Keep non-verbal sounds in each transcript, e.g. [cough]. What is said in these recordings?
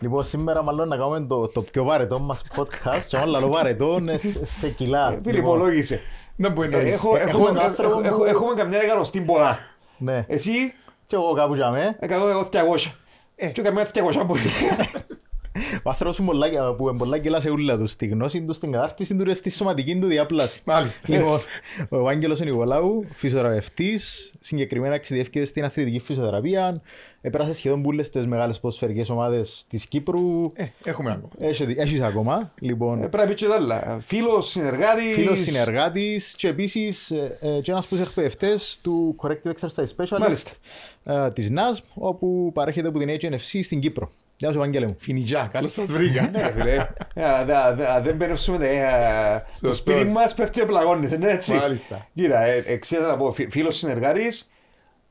Λοιπόν, σήμερα μάλλον να κάνουμε το, το πιο βαρετό μας podcast και όλα το βαρετό είναι σε, σε κιλά. Φίλοι, Λοιπόν, υπολόγισε. Δεν μπορεί Ε, να έχω- έχουμε Έχουμε έναν άνθρωπο έχω- που- έχουμε καμιά εκατοστή πολλά. ναι. Εσύ, Και εγώ κάπου για με. εκατό εγώ 200. Ε. Και καμιά 200 μπορεί. [laughs] Ο άνθρωπος που πολλά- που είναι πολλά κιλά σε ούλα τους, στη γνώση τους, στην κατάρτιση τους, στη σωματική τους διάπλαση. Μάλιστα. Λοιπόν, ο Ευάγγελος ο Νικολάου, φυσιοθεραπευτής, συγκεκριμένα εξειδεύκεται στην αθλητική φυσιοθεραπεία, έπρασε σχεδόν όλες τις μεγάλες ποδοσφαιρικές ομάδες της Κύπρου. Ε, έχουμε ακόμα. Έχει- Έχεις ακόμα, Ε, λοιπόν, Πρέπει να πει και τα άλλα. Φίλος, συνεργάτης. φίλος συνεργάτης και επίσης ε, ε, και ένας από τους εκπαιδευτές του Corrective Exercise Specialist Μάλιστα. ε, της NASM, όπου παρέχεται από την HNFC στην Κύπρο. Γεια σου, Ευάγγελε μου. Φινιτζά, καλώς σας βρήκα. Ναι, φίλε. Ε, αν δε- αν δε- αν δεν μπερδεύσουμε τα, ε, το Σωστός. σπίτι μας πέφτει ο πλαγόνης, είναι έτσι. Μάλιστα. Κοίτα, ε, εξήγησα να πω, φι- φίλος συνεργάτης,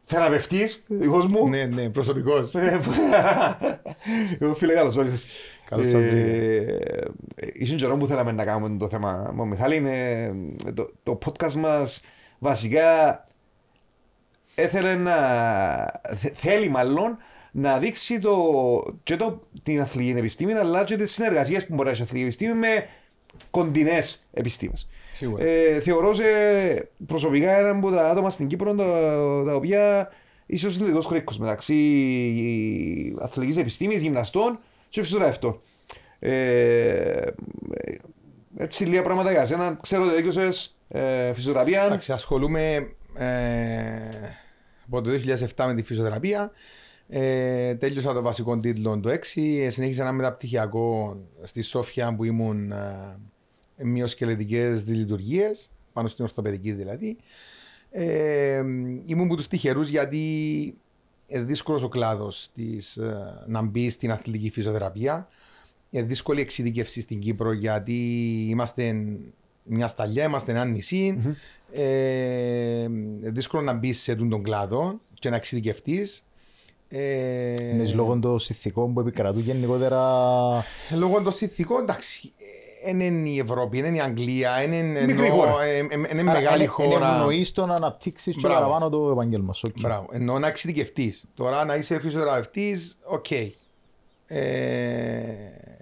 θεραπευτής, δικός μου. Ναι, ναι, προσωπικός. Ε, Εγώ φίλε καλώς όρισες. Καλώς σας Ε, Ήσουν καιρό που θέλαμε να κάνουμε το θέμα με ο Μιχάλη. είναι, το, το podcast μας βασικά έθελε να, θε- θέλει μάλλον να δείξει το, και το, την αθλητική επιστήμη αλλά και τις συνεργασίες που μπορεί να έχει η αθλητική επιστήμη με κοντινές επιστήμες. Σίγουρα. Ε, θεωρώ σε προσωπικά ένα από τα άτομα στην Κύπρο τα, τα οποία ίσως είναι δικός κρίκος μεταξύ αθλητικής επιστήμης, γυμναστών και φυσιογραφευτών. Ε, έτσι λίγα πράγματα για σένα. Ξέρω ότι δίκαιωσες ε, φυσιοθεραπεία. Εντάξει, ασχολούμαι ε, από το 2007 με τη φυσιοθεραπεία. Ε, τέλειωσα το βασικό τίτλο το 6. Ε, συνέχισα ένα μεταπτυχιακό στη Σόφια που ήμουν ε, μειοσκελετικές δυσλειτουργίες, πάνω στην ορθοπαιδική δηλαδή. Ε, ήμουν από τους τυχερούς γιατί είναι δύσκολος ο κλάδος της, ε, να μπει στην αθλητική φυσιοθεραπεία. Είναι δύσκολη εξειδικευσή στην Κύπρο γιατί είμαστε μια σταλιά, είμαστε ένα νησί. Ε, δύσκολο να μπεις σε αυτόν τον κλάδο και να εξειδικευτείς. Ε, Είναι λόγω των συνθηκών που επικρατούν γενικότερα; Λόγω των συνθηκών, εντάξει, δεν είναι η Ευρώπη, δεν είναι η Αγγλία, δεν είναι, Μικρή εννοώ, χώρα. ε, ε, ε, είναι Άρα, μεγάλη είναι- χώρα. Είναι ευνοείς στο να αναπτύξεις και Μπράβο. παραπάνω το επαγγέλμα σου. Οκ. Μπράβο. Εννοώ να εξειδικευτείς. Τώρα να είσαι φυσιοθεραπευτής, οκ. Ε,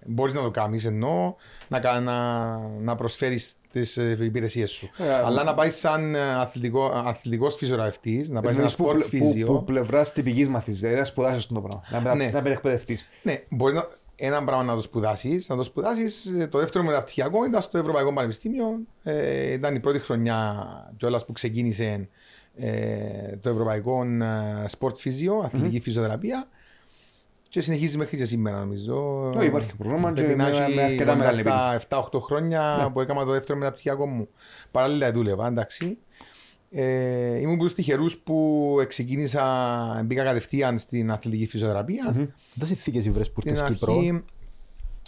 Μπορείς να το κάνεις, εννοώ να, κα- να, να προσφέρεις τι υπηρεσίε σου. Ε, Αλλά να πάει σαν αθλητικό, αθλητικός φυσιοθεραπευτής, να πάει σαν Εννοείς που, sports πλε- που, physio. που πλευράς τυπικής μάθησης, δηλαδή να σπουδάσεις αυτό το πράγμα. Να, Ναι. να, να είμαι εκπαιδευτής. Ναι, μπορείς να, ένα πράγμα να το σπουδάσεις. Να το σπουδάσεις. Το δεύτερο μεταπτυχιακό ήταν στο Ευρωπαϊκό Πανεπιστήμιο. Ε, ήταν η πρώτη χρονιά κιόλας που ξεκίνησε ε, το Ευρωπαϊκό ε, Sports Physio, αθλητικη φυσιοθεραπεία. Και συνεχίζει μέχρι και σήμερα νομίζω. Όχι, υπάρχει πρόγραμμα και Πρέπει να με- έχει με αρκετά κοντά μεγάλη στα 7-8 χρόνια Ναι. που έκανα το δεύτερο μεταπτυχιακό μου. Παράλληλα δούλευα, εντάξει. Ε, ήμουν από τους τυχερούς που ξεκίνησα, μπήκα κατευθείαν στην αθλητική φυσιοθεραπεία. Δεν συνθήκες οι βρες που Στην ήρθες Κύπρο. αρχή,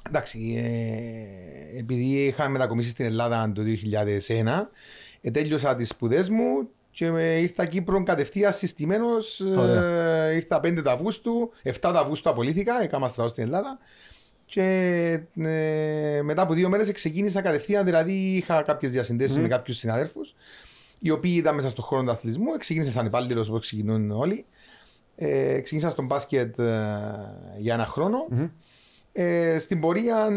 εντάξει, ε, επειδή είχα μετακομίσει στην Ελλάδα το 2001, ε, τέλειωσα τις σπουδές μου και ε, ήρθα Κύπρο κατευθείαν συστημένος, ε, Ωραία. ήρθα 5 του Αυγούστου, 7 του Αυγούστου απολύθηκα, έκανα στρατό στην Ελλάδα και ε, μετά από δύο μέρες ξεκίνησα κατευθείαν, δηλαδή είχα κάποιες διασυνδέσεις με κάποιους συναδέλφους οι οποίοι ήταν μέσα στον χώρο του αθλητισμού, ξεκίνησα σαν υπάλληλος όπως ξεκινούν όλοι. Ε, ξεκίνησα στον μπάσκετ ε, για ένα χρόνο. Ε, στην πορεία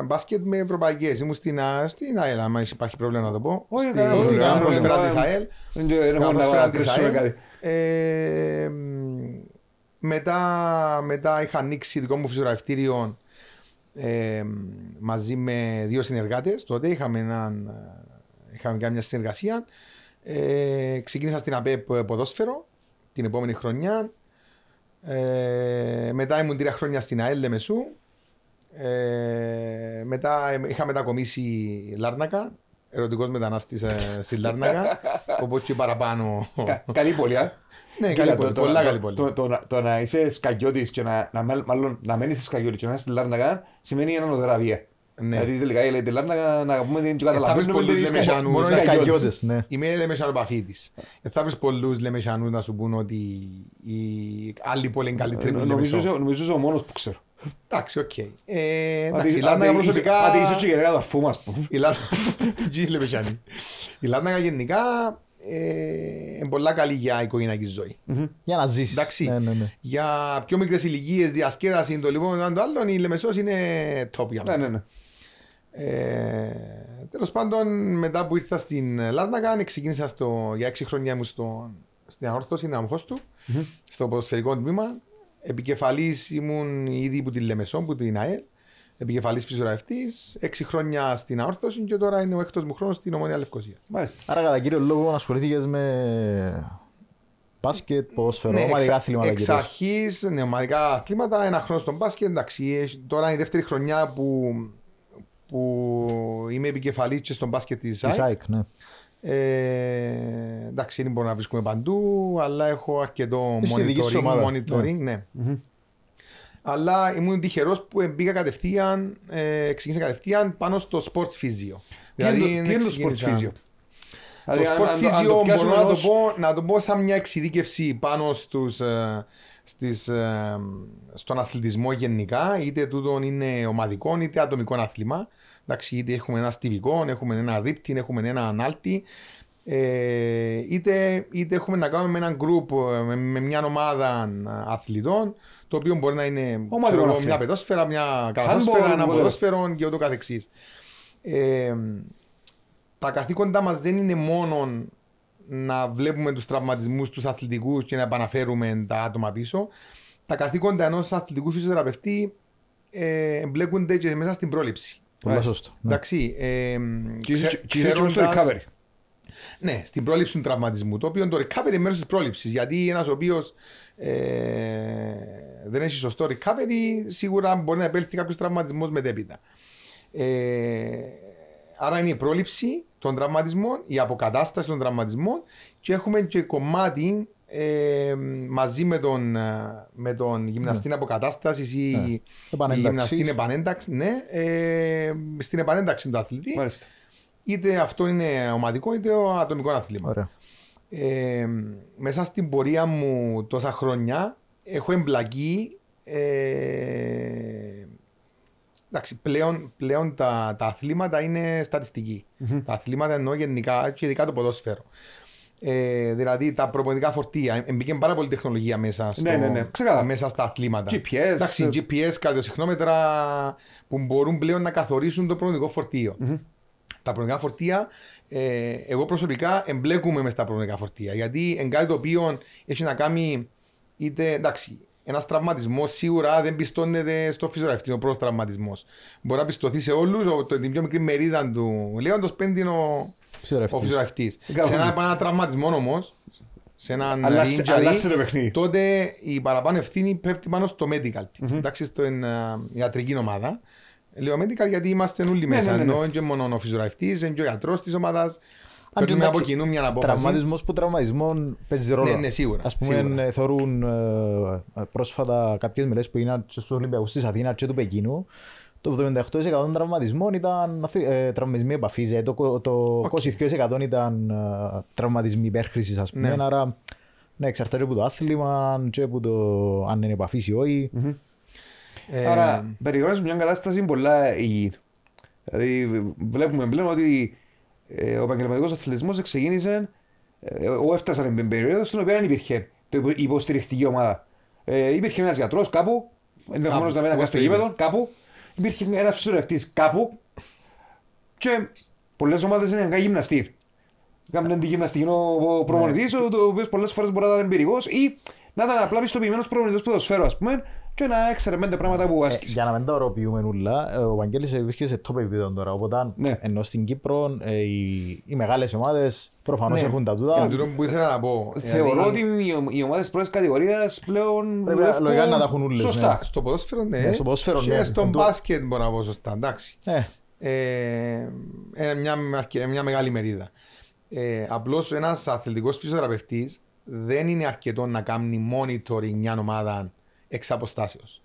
ε, μπάσκετ με ευρωπαϊκές. Ήμουν στην, Α- στην ΑΕΛ, άμα υπάρχει πρόβλημα να το πω. Όχι, Στη- κανένα πρόβλημα. Έκανα Κανένα προσφέρα πρόβλημα. της ΑΕΛ. Δεν δεν έχω Έκανα να προσφέρα της κρύψουμε ΑΕΛ. κάτι. Ε, μ, μετά, μετά είχα ανοίξει δικό μου φυσιογραφητήριο ε, μαζί με δύο συνεργάτες. Τότε είχαμε, έναν, ε, είχαμε κάνει μια συνεργασία. Ε, ξεκίνησα στην ΑΠΕΠ ποδόσφαιρο την επόμενη χρονιά. Ε, μετά ήμουν τρία χρόνια στην ΑΕΛ Λεμεσού. Ε, μετά ε, είχα μετακομίσει Λάρνακα. Ερωτικός μετανάστης ε, στη Λάρνακα. Οπότε και παραπάνω. Κα- Καλή πόλη, α. Ναι, Κοίτα, καλή το- πόλη, το- πολλά το- καλή πόλη. Το, το, να- το να είσαι σκαγιώτης και να, να, μέλ- μάλλον, να μένεις στη σκαγιώτη και να είσαι στη Λάρνακα σημαίνει ανωθεραπεία. Ναι. Δηλαδή τελικά λέει τη Λάρνακα να πούμε την και Ε, θα καταλαβαίνουμε βρεις ότι πολλούς είσαι Λεμεσανούς. Μόνος οι Σκαγιώτες. σκαγιώτες, ναι. Είμαι λεμεσανοπαθήτης. Ε, θα βρεις πολλούς λεμεσανούς να σου πούν ότι η άλλη πόλη είναι καλύτερη από τη Νομίζω Λεμεσό. είσαι- νομίζω είσαι ο μόνος που ξέρω. Εντάξει, οκ. Ε, εντάξει, Αντί- η Λάρνακα αντί- προσωπικά... Αντί είσαι και η γυναίκα του αρφού μας. πούμε. Η Λάρνακα... Τζι λέμε κι αν. Η Λάρνακα γενικά ε, είναι πολλά καλή για οικογενειακή ζωή. Για να ζήσεις. Εντάξει. Ναι, ναι, ναι. Για πιο μικρές ηλικίες, διασκέδαση, το λοιπόν, το άλλο, η Λεμεσός είναι top για Ναι, μένα. Ναι, ναι. Ε, Τέλος πάντων, μετά που ήρθα στην Λάρνακα, ξεκίνησα στο, για έξι χρόνια μου στο, στην ανόρθωση, στην Αμχώστου, στο ποδοσφαιρικό τμήμα. Επικεφαλής ήμουν ήδη που τη Λεμεσό, που την ΑΕΛ. Επικεφαλής φυσιογραφητής. Έξι χρόνια στην ανόρθωση και τώρα είναι ο έκτος μου χρόνος στην Ομόνια Λευκοσία. Μάλιστα. Άρα κατά κύριο λόγο ασχολήθηκες με μπάσκετ, ποδόσφαιρο, ομαδικά αθλήματα Ναι, εξ κυρίως. αρχής, ναι, ομαδικά αθλήματα, ένα χρόνο στον μπάσκετ. Εντάξει, έχει- τώρα είναι η δεύτερη χρονιά που, που είμαι επικεφαλής και στον μπάσκετ της Της ΑΕΚ, ναι. Ε, εντάξει, δεν μπορούμε να βρίσκουμε παντού, αλλά έχω αρκετό Είσαι στη δική σου monitoring. ομάδα. monitoring ναι. Αλλά ήμουν τυχερός που μπήκα κατευθείαν, ε, ξεκίνησα κατευθείαν πάνω στο sports physio. Τι είναι το- τι είναι το ξεκίνησα- sports physio? Το Δηλαδή, αν- sports αν το- αν physio το μπορώ πιάσουμε να το, ως- πω, να το πω σαν μια εξειδίκευση πάνω στους, ε, στις, ε, στον αθλητισμό γενικά, είτε τούτον είναι ομαδικό είτε ατομικό άθλημα. Εντάξει, είτε έχουμε ένα στιβικό, έχουμε ένα ρίπτιν, έχουμε ένα ανάλτη. Ε, είτε, είτε έχουμε να κάνουμε με έναν group, ε, με, με μια ομάδα ε, αθλητών, το οποίο μπορεί να είναι Ομαδικό ξέρω εγώ, άθλημα. μια παιδόσφαιρα, μια καταθόσφαιρα, ένα whatever. ποδόσφαιρο και ούτω καθεξής. Ε, τα καθήκοντά μας δεν είναι μόνο να βλέπουμε τους τραυματισμούς τους αθλητικούς και να επαναφέρουμε τα άτομα πίσω. Τα καθήκοντα ενός αθλητικού φυσιοθεραπευτή ε, εμπλέκονται και μέσα στην πρόληψη. Πολύ Μάλιστα. σωστό. ναι. Εντάξει, ε, Και είσαι- ξε- και είσαι και στο ξέροντας- recovery. ναι, στην πρόληψη του τραυματισμού. Το οποίο το recovery είναι μέρος της πρόληψης. Γιατί ένας ο οποίος ε, δεν έχει σωστό recovery, σίγουρα μπορεί να επέλθει κάποιος τραυματισμός μετέπειτα. Ε, άρα είναι η πρόληψη των τραυματισμών, η αποκατάσταση των τραυματισμών και έχουμε και κομμάτι ε, μαζί με τον, ε, με τον γυμναστή αποκατάστασης ή Ναι. η Επανένταξης. γυμναστή επανένταξη, ναι, ε, στην επανένταξη του αθλητή Μάλιστα. είτε αυτό είναι ομαδικό είτε ο ατομικό άθλημα. Ωραία. Ε, μέσα στην πορεία μου τόσα χρόνια έχω εμπλακεί ε, εντάξει, πλέον, πλέον τα, τα αθλήματα είναι στατιστική. Τα αθλήματα εννοώ γενικά και ειδικά το ποδόσφαιρο. Ε, δηλαδή τα προπονητικά φορτία. Ε, Μπήκε πάρα πολύ τεχνολογία μέσα, στο, Ναι, ναι, ναι. Ξεκάθαρα. μέσα στα αθλήματα. GPS, Εντάξει, ε, GPS, καρδιοσυχνόμετρα που μπορούν πλέον να καθορίσουν το προπονητικό φορτίο. Τα προπονητικά φορτία, ε, εγώ προσωπικά εμπλέκουμε μες στα προπονητικά φορτία. Γιατί εν κάτι το οποίο έχει να κάνει είτε εντάξει, ένας τραυματισμός σίγουρα δεν πιστώνεται στο φυσιογραφητή, ο πρώτος τραυματισμός. Μπορεί να πιστωθεί σε όλους, την πιο μικρή μερίδα του λέοντο παίρνει ο, Φυσιογραφητής. ο φυσιογραφητής. Καθόλου. Σε ένα, ένα τραυματισμό όμως, σε έναν Αλλάζει- injury, αλλάζει το παιχνίδι. τότε η παραπάνω ευθύνη πέφτει πάνω στο medical team. Εντάξει, στην ε, ιατρική ομάδα. Λέω medical γιατί είμαστε όλοι Ναι, μέσα. ναι, ναι, ναι. Ενώ είναι και μόνο ο φυσιογραφητής, είναι και ο γιατρός της ομάδας. Αν και Παίρνουμε από εντάξει, κοινού μια απόφαση. Τραυματισμός που τραυματισμό παίζει ρόλο. Ναι, ναι, σίγουρα, Ας πούμε, σίγουρα. ε, θεωρούν ε, ε, πρόσφατα κάποιες μελές που έγιναν και στους Ολυμπιακούς της Αθήνας και του Πεκίνου. Το 78% των τραυματισμών ήταν αθλη- ε, τραυματισμοί επαφής, ε, το, κο- το 22% ήταν ε, τραυματισμοί υπέρχρησης, ας πούμε. Ναι. Άρα, ναι, εξαρτάται από το άθλημα και από το αν είναι επαφής ή όχι. Ε, Άρα περιγράφεις μια κατάσταση πολλά υγιή. Δηλαδή βλέπουμε πλέον ότι ε, ο επαγγελματικός αθλητισμός ξεκίνησε. Ε, εγώ έφτασα στην περίοδο στην οποία δεν υπήρχε το υπο- η υποστηρικτική ομάδα. Ε, υπήρχε ένας γιατρός κάπου, ενδεχομένως Κάπου, να μην εγώ έκανε στο στο είπα. γήπεδο, κάπου. Υπήρχε ένας φυσιογραφητή κάπου. Και πολλές ομάδες είναι ένα γυμναστή. Κάμουν τη γυμναστική ο προπονητής, ο οποίος πολλές φορές μπορεί να ήταν εμπειρικός ή να ήταν απλά πιστοποιημένο προπονητής ποδοσφαίρου, ας πούμε, και να έξερε πέντε πράγματα που Ε, άσκησε. για να μην τα οροποιούμε όλα, ε, ο Βαγγέλης βρίσκεται σε top επίπεδο τώρα. Οπότε, Ναι. ενώ στην Κύπρο ε, οι, οι μεγάλες ομάδες προφανώς Ναι. έχουν τα ε, τούτα. τούτο που ήθελα να πω. Θεωρώ δηλαδή, ότι οι, οι ομάδες πρώτης κατηγορίας πλέον. Πρέπει δουλεύουν λογικά να τα έχουν όλες, Σωστά. Στο ποδόσφαιρο, ναι. Ναι, στο ποδόσφαιρο, και ναι. στον Εν τω- μπάσκετ μπορώ να πω σωστά. Εντάξει. Ε, Ε, ε, μια, αρκε- μια μεγάλη μερίδα. Ε, Απλώς ένας αθλητικός φυσιοθεραπευτής δεν είναι αρκετό να κάνει monitoring μια ομάδα εξ αποστάσεως.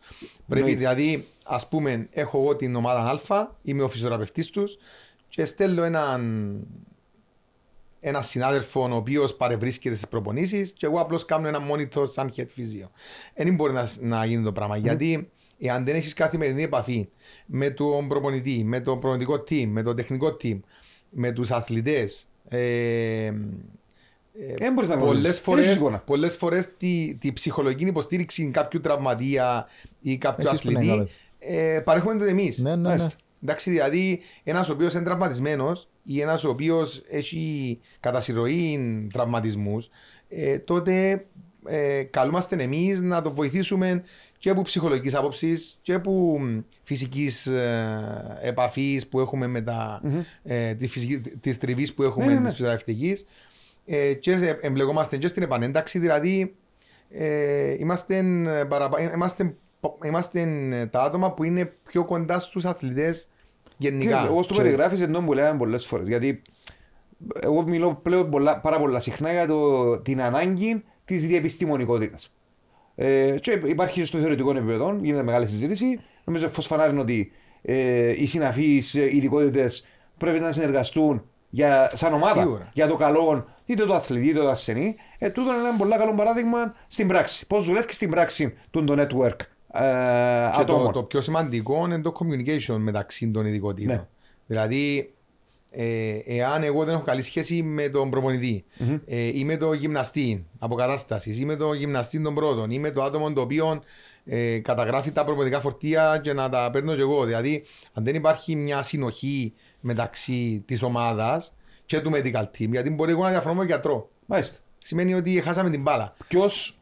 Πρέπει Εννοείται. δηλαδή, ας πούμε, έχω εγώ την ομάδα Α, είμαι ο φυσιοθεραπευτής τους και στέλνω έναν ένα συνάδελφο ο οποίος παρευρίσκεται στις προπονήσεις και εγώ απλώς κάνω ένα monitor σαν head physio. Δεν μπορεί να, να γίνει το πράγμα γιατί εάν δεν έχεις καθημερινή επαφή με τον προπονητή, με το προπονητικό team, με το τεχνικό team, με τους αθλητές, ε, Δεν μπορείς να πολλές γνωρίσεις. Δεν φορές, έχεις εικόνα. πολλές φορές τη, τη ψυχολογική υποστήριξη κάποιου τραυματία ή κάποιου Εσείς που να αθλητή κάνετε. ε, παρέχουμε το εμείς. Ναι, ναι, ναι. Μάλιστα. Εντάξει, δηλαδή ένας ο οποίος είναι τραυματισμένος ή ένας ο οποίος έχει κατά συρροή τραυματισμούς, ε, τότε ε, καλούμαστε εμείς να το βοηθήσουμε και από ψυχολογικής άποψης και από φυσικής ε, επαφής που έχουμε με τα. ε, τη φυσική, της τριβής που έχουμε Ναι, ναι, της ναι. φυσιογραφική. Ε, και σε- εμπλεκόμαστε και στην επανένταξη, δηλαδή ε, είμαστε, ε, παραπα- είμαστε, είμαστε ε, τα άτομα που είναι πιο κοντά στους αθλητές γενικά. Εγώ στο Και- περιγράφεις ενώ μου λέγανε πολλές φορές. Γιατί εγώ μιλώ πλέον πολλά, πάρα πολλά συχνά για το, την ανάγκη της διεπιστημονικότητας. Ε, και υπάρχει στο θεωρητικό επίπεδο, γίνεται μεγάλη συζήτηση. Νομίζω φως φανάρι είναι ότι ε, οι συναφείς ειδικότητες πρέπει να συνεργαστούν για, σαν ομάδα Σίγουρα. για το καλό είτε το αθλητή είτε το ασθενή. Ε, τούτο είναι ένα πολύ καλό παράδειγμα στην πράξη. Πώς δουλεύεις στην πράξη του το network ε, Και το, ατόμων. το πιο σημαντικό είναι το communication μεταξύ των ειδικοτήτων. Ναι. Δηλαδή, ε, εάν εγώ δεν έχω καλή σχέση με τον προπονητη ε, ή με τον γυμναστή αποκατάστασης ή με τον γυμναστή των πρώτων ή με το άτομο το οποίο ε, καταγράφει τα προπονητικά φορτία και να τα παίρνω και εγώ. Δηλαδή, αν δεν υπάρχει μια συνοχή μεταξύ της ομάδας και του medical team, γιατί μπορεί εγώ να διαφωνώ με τον γιατρό. Μάλιστα. Σημαίνει ότι χάσαμε την μπάλα. Ποιος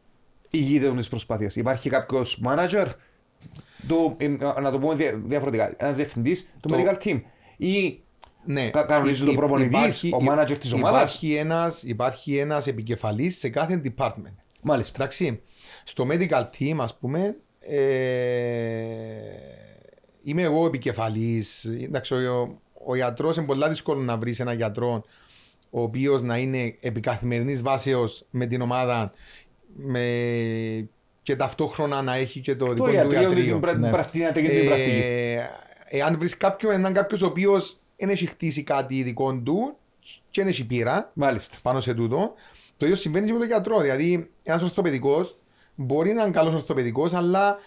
ηγείται της προσπάθειας, Υπάρχει κάποιος manager, του, ε, να το πούμε δια- διαφορετικά, ένας διευθυντής του Το- medical team. Ή Ναι. Κα- κανονίζει Υ- το υ- προπονητής, υπάρχει- ο υ- manager της ομάδας; Υπάρχει ένας, υπάρχει ένας επικεφαλής σε κάθε department. μάλιστα. Εντάξει. Στο medical team, ας πούμε, ε, είμαι εγώ επικεφαλής. Εντάξει, ο, ο γιατρός είναι πολύ δύσκολο να βρεις έναν γιατρό ο οποίος να είναι επικαθημερινής βάσεως με την ομάδα με, και ταυτόχρονα να έχει και το Το δικό του ιατρείο, ιατρείο. την πρα- Ναι. πρακτική, την πρακτική. Ε, εάν βρεις κάποιον, έναν κάποιος ο οποίος δεν έχει χτίσει κάτι δικό του και δεν έχει πείρα Μάλιστα. πάνω σε τούτο, το ίδιο συμβαίνει και με τον γιατρό. Δηλαδή, ένας ορθοπαιδικός μπορεί να είναι καλός ορθοπαιδικός, αλλά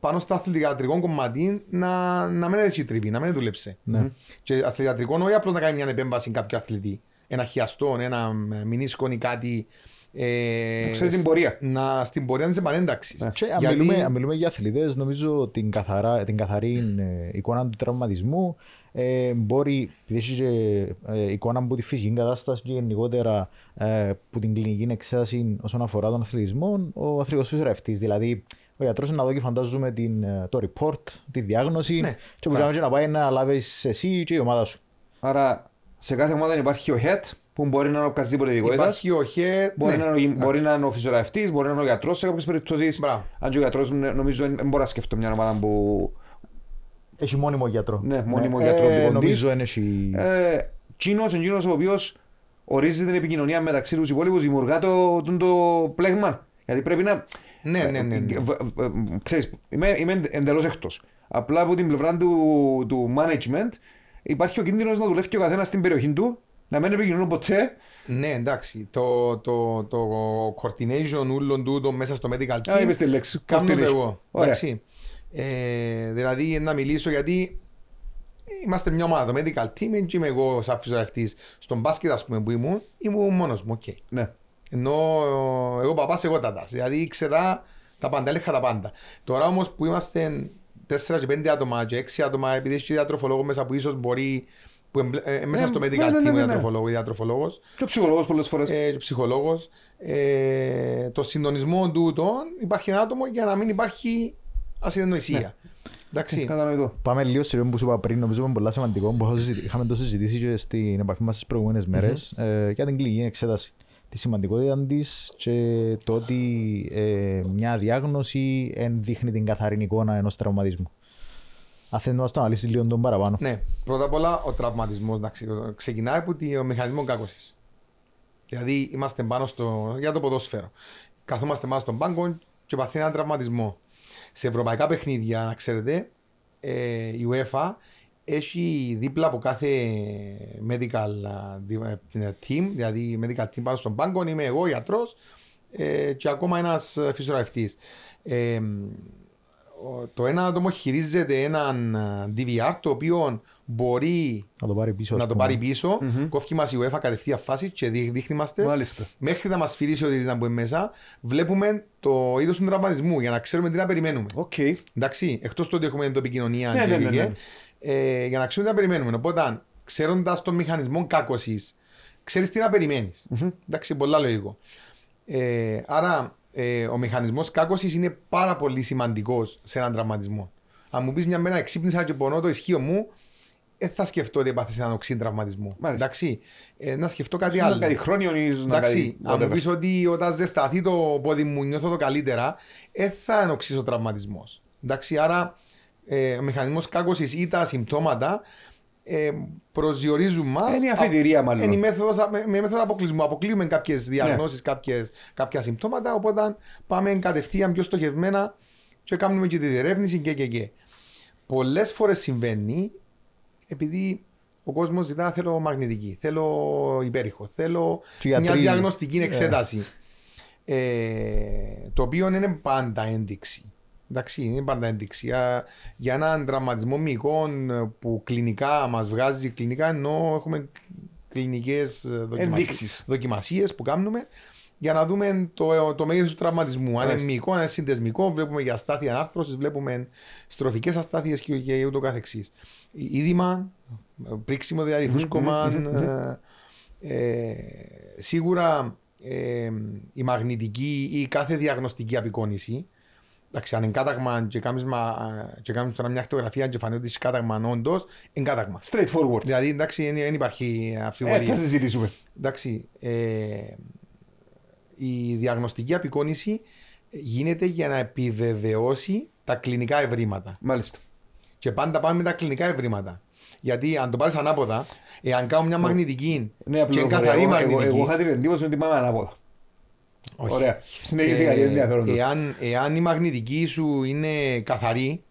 πάνω στο αθλητιατρικό κομμάτι να, να μην έχει τρύπη, να μην δούλεψε. Ναι. Και αθλητιατρικό όχι απλώς να κάνει μια επέμβαση κάποιο αθλητή. Ένα χιαστό, ένα μηνίσκο ή κάτι. Ε, Να ξέρει την πορεία. Να, στην πορεία της επανένταξης. Ναι. Και αν, μιλούμε, αν μιλούμε για αθλητές, νομίζω την, καθαρά, την καθαρή ε, εικόνα του τραυματισμού ε, μπορεί, επειδή έχεις και ε, εικόνα από τη φυσική κατάσταση και γενικότερα ε, που την κλινική εξέταση όσον αφορά τον αθλητισμό, ο αθλητικός φυσιογραφητής. Δηλαδή, ο γιατρός να δω και φαντάζομαι την, ε, το report, τη διάγνωση Ναι, και που και να πάει να λάβεις εσύ και η ομάδα σου. Άρα σε κάθε ομάδα υπάρχει ο head που μπορεί να είναι οποιασδήποτε ειδικότητα. Υπάρχει ο ΧΕ. Μπορεί, ναι. να είναι, ο- μπορεί να είναι ο φυσιογραφητή, μπορεί να είναι ο γιατρός σε κάποιες περιπτώσεις. Μπράβο. Αν και ο γιατρός νομίζω δεν μπορώ να σκεφτώ μια ομάδα που. Έχει μόνιμο γιατρό. Ναι, μόνιμο Ε, γιατρό δικό Νομίζω της. είναι έχει... Ε, Τσίνο είναι εκείνο ο οποίος ορίζει την επικοινωνία μεταξύ τους υπόλοιπου, δημιουργά το, το, το πλέγμα. Γιατί πρέπει να. Ναι, ναι, ναι, ναι. Ε, β- β- Ξέρεις, είμαι, είμαι εντελώς εκτός. Απλά από την πλευρά του, του management υπάρχει ο κίνδυνος να δουλεύει και ο καθένας στην περιοχή του, να μην επικοινωνούν ποτέ. Ναι, εντάξει. Το, το, το coordination όλων τούτων μέσα στο medical team. Α, είπες τη λέξη. Κάνω το Coordination. εγώ. Ωραία. Εντάξει. Ε, δηλαδή να μιλήσω γιατί είμαστε μια ομάδα. Το medical team δεν είμαι εγώ σαν φυσιοθεραπευτής. Στον μπάσκετ ας πούμε που ήμουν, ήμουν μόνος μου. οκ. Ναι. Ενώ ε, εγώ παπάς, εγώ τατάς. Δηλαδή ήξερα τα πάντα, έλεγχα τα πάντα. Τώρα όμως που είμαστε 4 και 5 άτομα και 6 άτομα, επειδή έχει και διατροφολόγο μέσα που ίσως μπορεί, που εμπλε- ε, μέσα Ναι, στο ναι, medical ναι, ναι, team ναι, ο ναι. διατροφολόγο ή διατροφολόγος, Και ο ψυχολόγος πολλές φορές. ε, και ψυχολόγος, ε, το συντονισμό τούτων υπάρχει ένα άτομο για να μην υπάρχει ασυνεννοησία. Ναι. Εντάξει. Κατανοητό. Πάμε λίγο σε αυτό που σου είπα πριν, νομίζω είναι πολύ σημαντικό που είχα συζητη- είχαμε το συζητήσει και στην επαφή μας τις προηγούμενες μέρες, ε, για την κλινική εξέταση. Τη σημαντικότητα της και το ότι ε, μια διάγνωση εν δείχνει την καθαρή εικόνα ενός τραυματισμού. Αν θέλει να μας το αναλύσεις λίγο τον παραπάνω. Ναι, πρώτα απ' όλα ο τραυματισμός ξεκινάει από το μηχανισμός κάκωσης. Δηλαδή είμαστε πάνω στο. για το ποδόσφαιρο. Καθόμαστε πάνω στον πάγκο και παθαίνει έναν τραυματισμό. Σε ευρωπαϊκά παιχνίδια, να ξέρετε, ε, η UEFA έχει δίπλα από κάθε medical α, δι- ε, team, δηλαδή medical team πάνω στον πάγκο, είμαι εγώ γιατρός ε, και ακόμα ένας φυσιοθεραπευτής. Ε, ο- το ένα άτομο χειρίζεται έναν ε, DVR το οποίο μπορεί Να το πάρει πίσω. να ας το πούμε. πάρει πίσω, κόφει μας η UEFA κατευθείαν φάση και δεί- δείχνει μας τες. Μάλιστα. Μέχρι να μας σφυρίσει ότι ήταν που είναι μέσα, βλέπουμε το είδος του τραυματισμού για να ξέρουμε τι να περιμένουμε. Οκ. Εντάξει, εκτός το ότι έχουμε την επικοινωνία Ναι, και ναι, ναι, και- ναι. Ε, για να ξέρουμε τι να περιμένουμε. Οπότε, ξέροντας τον μηχανισμό κάκωσης, ξέρεις τι να περιμενεις Εντάξει, πολλά λογικό. Ε, άρα, ε, ο μηχανισμός κάκωσης είναι πάρα πολύ σημαντικός σε έναν τραυματισμό. Αν μου πεις μια μέρα εξύπνησα και πονώ το ισχύο μου, δεν θα σκεφτώ ότι έπαθες έναν οξύ τραυματισμό. Μάλιστα. Εντάξει, ε, να σκεφτώ κάτι Να άλλο. κάτι χρόνιο ή να Εντάξει, κάτι αν μου whatever. πεις ότι όταν ζεσταθεί το πόδι μου νιώθω το καλύτερα, δεν θα ενοξίσει ο τραυματισμός. Εντάξει, άρα ε, ο μηχανισμός κάκωσης ή τα συμπτώματα ε, προσδιορίζουν μας. Είναι η αφετηρία, μάλλον. Είναι η μέθοδος, με, με μέθοδο αποκλεισμού. Αποκλείουμε κάποιες διαγνώσεις, κάποιες, κάποια συμπτώματα, οπότε πάμε κατευθείαν πιο στοχευμένα και κάνουμε και τη διερεύνηση και και και. Πολλές φορές συμβαίνει επειδή ο κόσμος ζητά θέλω μαγνητική, θέλω υπέρηχο, θέλω Και μια γιατροί. διαγνωστική Ε. εξέταση. Ε, το οποίο δεν είναι πάντα ένδειξη. Εντάξει, είναι πάντα ένδειξη. Για, για έναν τραυματισμό μυϊκών ε, που κλινικά μας βγάζει κλινικά, ενώ έχουμε κλινικές Ενδείξεις. δοκιμασίες που κάνουμε για να δούμε το, το μέγεθος του τραυματισμού. Αν είναι Μάλιστα. μυϊκό, αν είναι συνδεσμικό, βλέπουμε για αστάθεια ανάρθρωση, βλέπουμε στροφικές αστάθειες και, και ούτω καθεξής. Είδημα, πρίξιμο δηλαδή, φούσκωμα. ε, ε, σίγουρα ε, η μαγνητική ή κάθε διαγνωστική απεικόνηση Εντάξει, αν είναι κάταγμα και κάνεις, μα, και κάνεις τώρα μια χτογραφία και φανεί ότι είσαι κάταγμα όντως, είναι κάταγμα. Straightforward. Δηλαδή, εντάξει, δεν, δεν υπάρχει Ε, αμφιβολία. θα συζητήσουμε. Εντάξει, ε, η διαγνωστική απεικόνηση γίνεται για να επιβεβαιώσει τα κλινικά ευρήματα. Μάλιστα. Και πάντα πάμε με τα κλινικά ευρήματα. Γιατί αν το πάρεις ανάποδα, εάν κάνω μια μαγνητική Ναι, και απλά είναι καθαρή εγώ, εγώ, μαγνητική. εγώ είχα την εντύπωση ότι πάμε ανάποδα. Όχι. Ωραία. Συνέχισε Ε, κάτι ενδιαφέρον. εάν, εάν η μαγνητική σου είναι καθαρή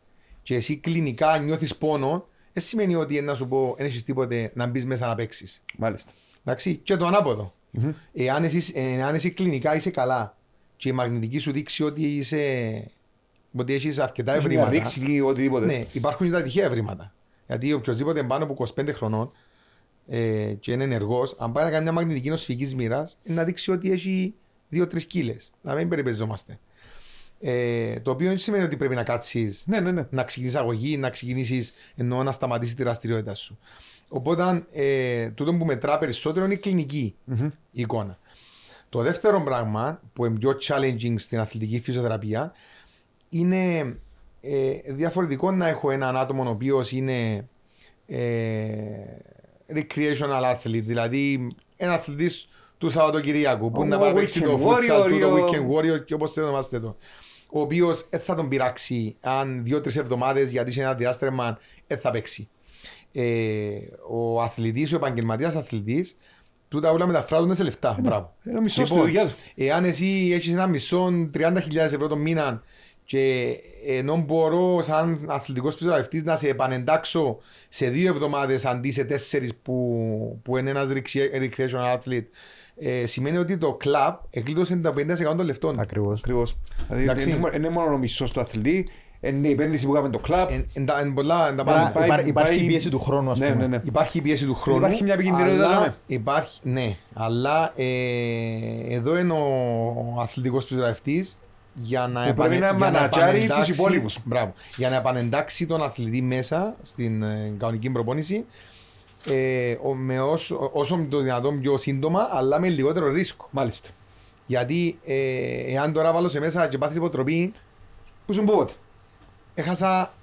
και εσύ κλινικά νιώθεις πόνο, δεν σημαίνει ότι να σου πω δεν έχεις τίποτε να μπεις μέσα να παίξεις. Μάλιστα. Εντάξει, και το ανάποδο. Εάν, εσύ, εάν εσύ κλινικά είσαι καλά και η μαγνητική σου δείξει ότι είσαι. ότι έχεις αρκετά Έχει μια ευρήματα. ρήξη ή οτιδήποτε. Ναι, υπάρχουν και τα τυχαία ευρήματα. Γιατί οποιοδήποτε πάνω από 25 χρονών ε, και είναι ενεργός, αν πάει να κάνει μια μαγνητική νοσφυγική μοίρας, να δείξει ότι έχει 2-3 κύλε. Να μην περιπεζόμαστε. Ε, το οποίο δεν σημαίνει ότι πρέπει να κάτσεις Ναι, ναι, ναι. να ξεκινήσεις αγωγή, να ξεκινήσεις ενώ να σταματήσεις τη δραστηριότητα σου. Οπότε, ε, τούτο που μετρά περισσότερο είναι η κλινική εικόνα. Το δεύτερο πράγμα που είναι πιο challenging στην αθλητική φυσιοθεραπεία είναι ε, διαφορετικό να έχω έναν άτομο ο οποίος είναι ε, recreational athlete, δηλαδή ένα αθλητής του Σαββατοκυριακού που Ο να πάει να παίξει weekend το futsal warrior του, ή το ο- weekend warrior και όπως το ονομάστε το. Ο οποίος δεν θα τον πειράξει αν δύο-τρεις εβδομάδες γιατί σε ένα διάστρεμα δεν θα παίξει. Ε, ο αθλητής, ο επαγγελματίας αθλητής, τούτα όλα μεταφράζονται σε λεφτά. Μπράβο. Ένα μισό Λοιπόν, στη δουλειά του. Εάν εσύ έχεις ένα μισό 30.000 ευρώ το μήνα και ενώ μπορώ σαν αθλητικός φυσιογραφητή να σε επανεντάξω σε δύο εβδομάδες αντί σε τέσσερις που, που είναι ένας recreational athlete, ε, σημαίνει ότι το κλαμπ εκλείδωσε τα 50% των λεφτών. Ακριβώς. Ακριβώς. Δηλαδή Εντάξει. δεν είναι- δεν είναι μόνο ο μισός του αθλητή, είναι η επένδυση που κάνουμε το κλαμπ. Εν- εν τα- εν πολλά- εν τα Άρα πάνω. πάει- υπά- Υπάρχει πάει- πίεση του χρόνου, ας Ναι, πούμε. ναι, ναι. Υπάρχει η πίεση του χρόνου. Υπάρχει μια επικινδυνότητα, αλλά λέμε. Υπάρχει, ναι, αλλά ε, εδώ είναι ο αθλητικός φυσιογραφητή για να, Που πρέπει να για μανατζάρει επανεντάξει- τους υπόλοιπους. Μπράβο, για να επανεντάξει τον αθλητή μέσα στην ε, κανονική προπόνηση ε, ο- με όσο, όσο το δυνατόν πιο σύντομα, αλλά με λιγότερο ρίσκο. Μάλιστα. Γιατί ε, εάν τώρα βάλω σε μέσα και πάθεις υποτροπή, Πού σου πότε. έχασα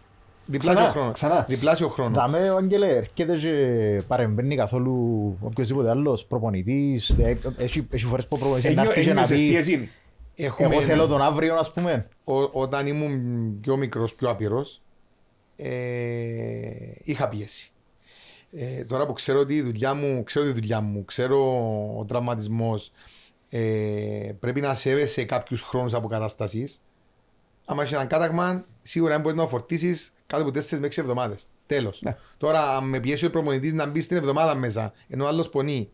διπλάσιο Ξανά, χρόνο. ξανά. Διπλάσιο χρόνο. Δαμε ο Αγγελέ, έρχεται και παρεμβαίνει καθόλου οποιοδήποτε άλλος προπονητής. ε, Έχει έχει φορές που ο προπονητής να έρθει και να Ένιωσες πει πίεση. Έχουμε- εγώ θέλω τον αύριο, ας πούμε. Ό- όταν ήμουν πιο μικρός, πιο άπειρος, ε, είχα πίεση. Ε, τώρα που ξέρω ότι η δουλειά μου, ξέρω τη δουλειά μου, ξέρω ο τραυματισμός, ε, πρέπει να σέβεσαι κάποιους χρόνους αποκατάστασης. Αν έχεις έναν κάταγμα, σίγουρα δεν μπορείς να το φορτίσεις κάτω από 4 με 6 εβδομάδες. Τέλος. Ναι. Τώρα, αν με πιέσει ο προπονητής να μπει στην εβδομάδα μέσα, ενώ ο άλλος πονεί,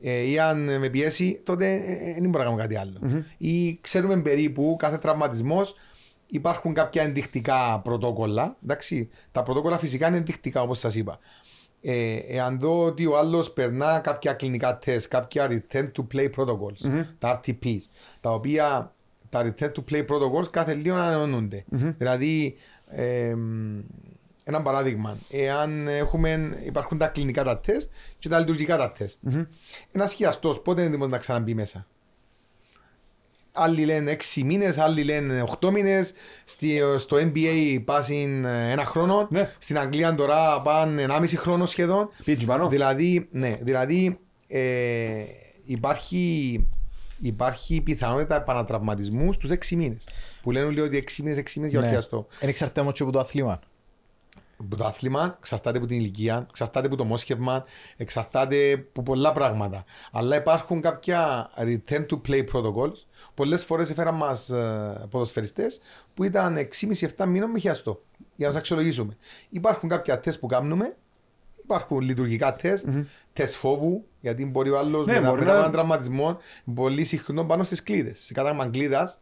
ε, ή αν με πιέσει, τότε ε, ε, δεν μπορώ να κάνω κάτι άλλο. Ή ξέρουμε περίπου κάθε τραυματισμός υπάρχουν κάποια ενδεικτικά πρωτόκολλα. Εντάξει, τα πρωτόκολλα φυσικά είναι ενδεικτικά όπως σας είπα. Ε, εάν δω ότι ο άλλος περνά κάποια κλινικά τεστ, κάποια return to play protocols, τα RTPs, τα οποία τα return to play protocols κάθε λίγο ανανεώνονται. Δηλαδή, ε, ένα παράδειγμα, εάν έχουμε, υπάρχουν τα κλινικά τα τεστ και τα λειτουργικά τα τεστ. Ένας χειαστό πότε είναι έτοιμος να ξαναμπεί μέσα; Άλλοι λένε 6 μήνες, άλλοι λένε 8 μήνες. Στο NBA πάσουν ένα χρόνο. Ναι. Στην Αγγλία τώρα πάνε 1,5 χρόνο σχεδόν. Πήγε πάνω. Δηλαδή, ναι, δηλαδή ε, υπάρχει, υπάρχει πιθανότητα επανατραυματισμού στους 6 μήνες. Που λένε όλοι ότι 6 μήνες, 6 μήνες για Ναι. ορχιαστό. Είναι εξαρτάται όμως και από το αθλήμα. Από το άθλημα, εξαρτάται από την ηλικία, εξαρτάται από το μόσχευμα, εξαρτάται από πολλά πράγματα. Αλλά υπάρχουν κάποια return to play protocols. Πολλές φορές έφεραν μας ποδοσφαιριστές που ήταν 6,5-7 μήνων με χιαστό για να του αξιολογήσουμε. Υπάρχουν κάποια τεστ που κάνουμε, υπάρχουν λειτουργικά τεστ, τεστ φόβου, γιατί μπορεί ο άλλος Ναι, μετά, μπορεί μετά να- από έναν τραυματισμό πολύ συχνό πάνω στις κλίδες. Σε κάταγμα κλίδας,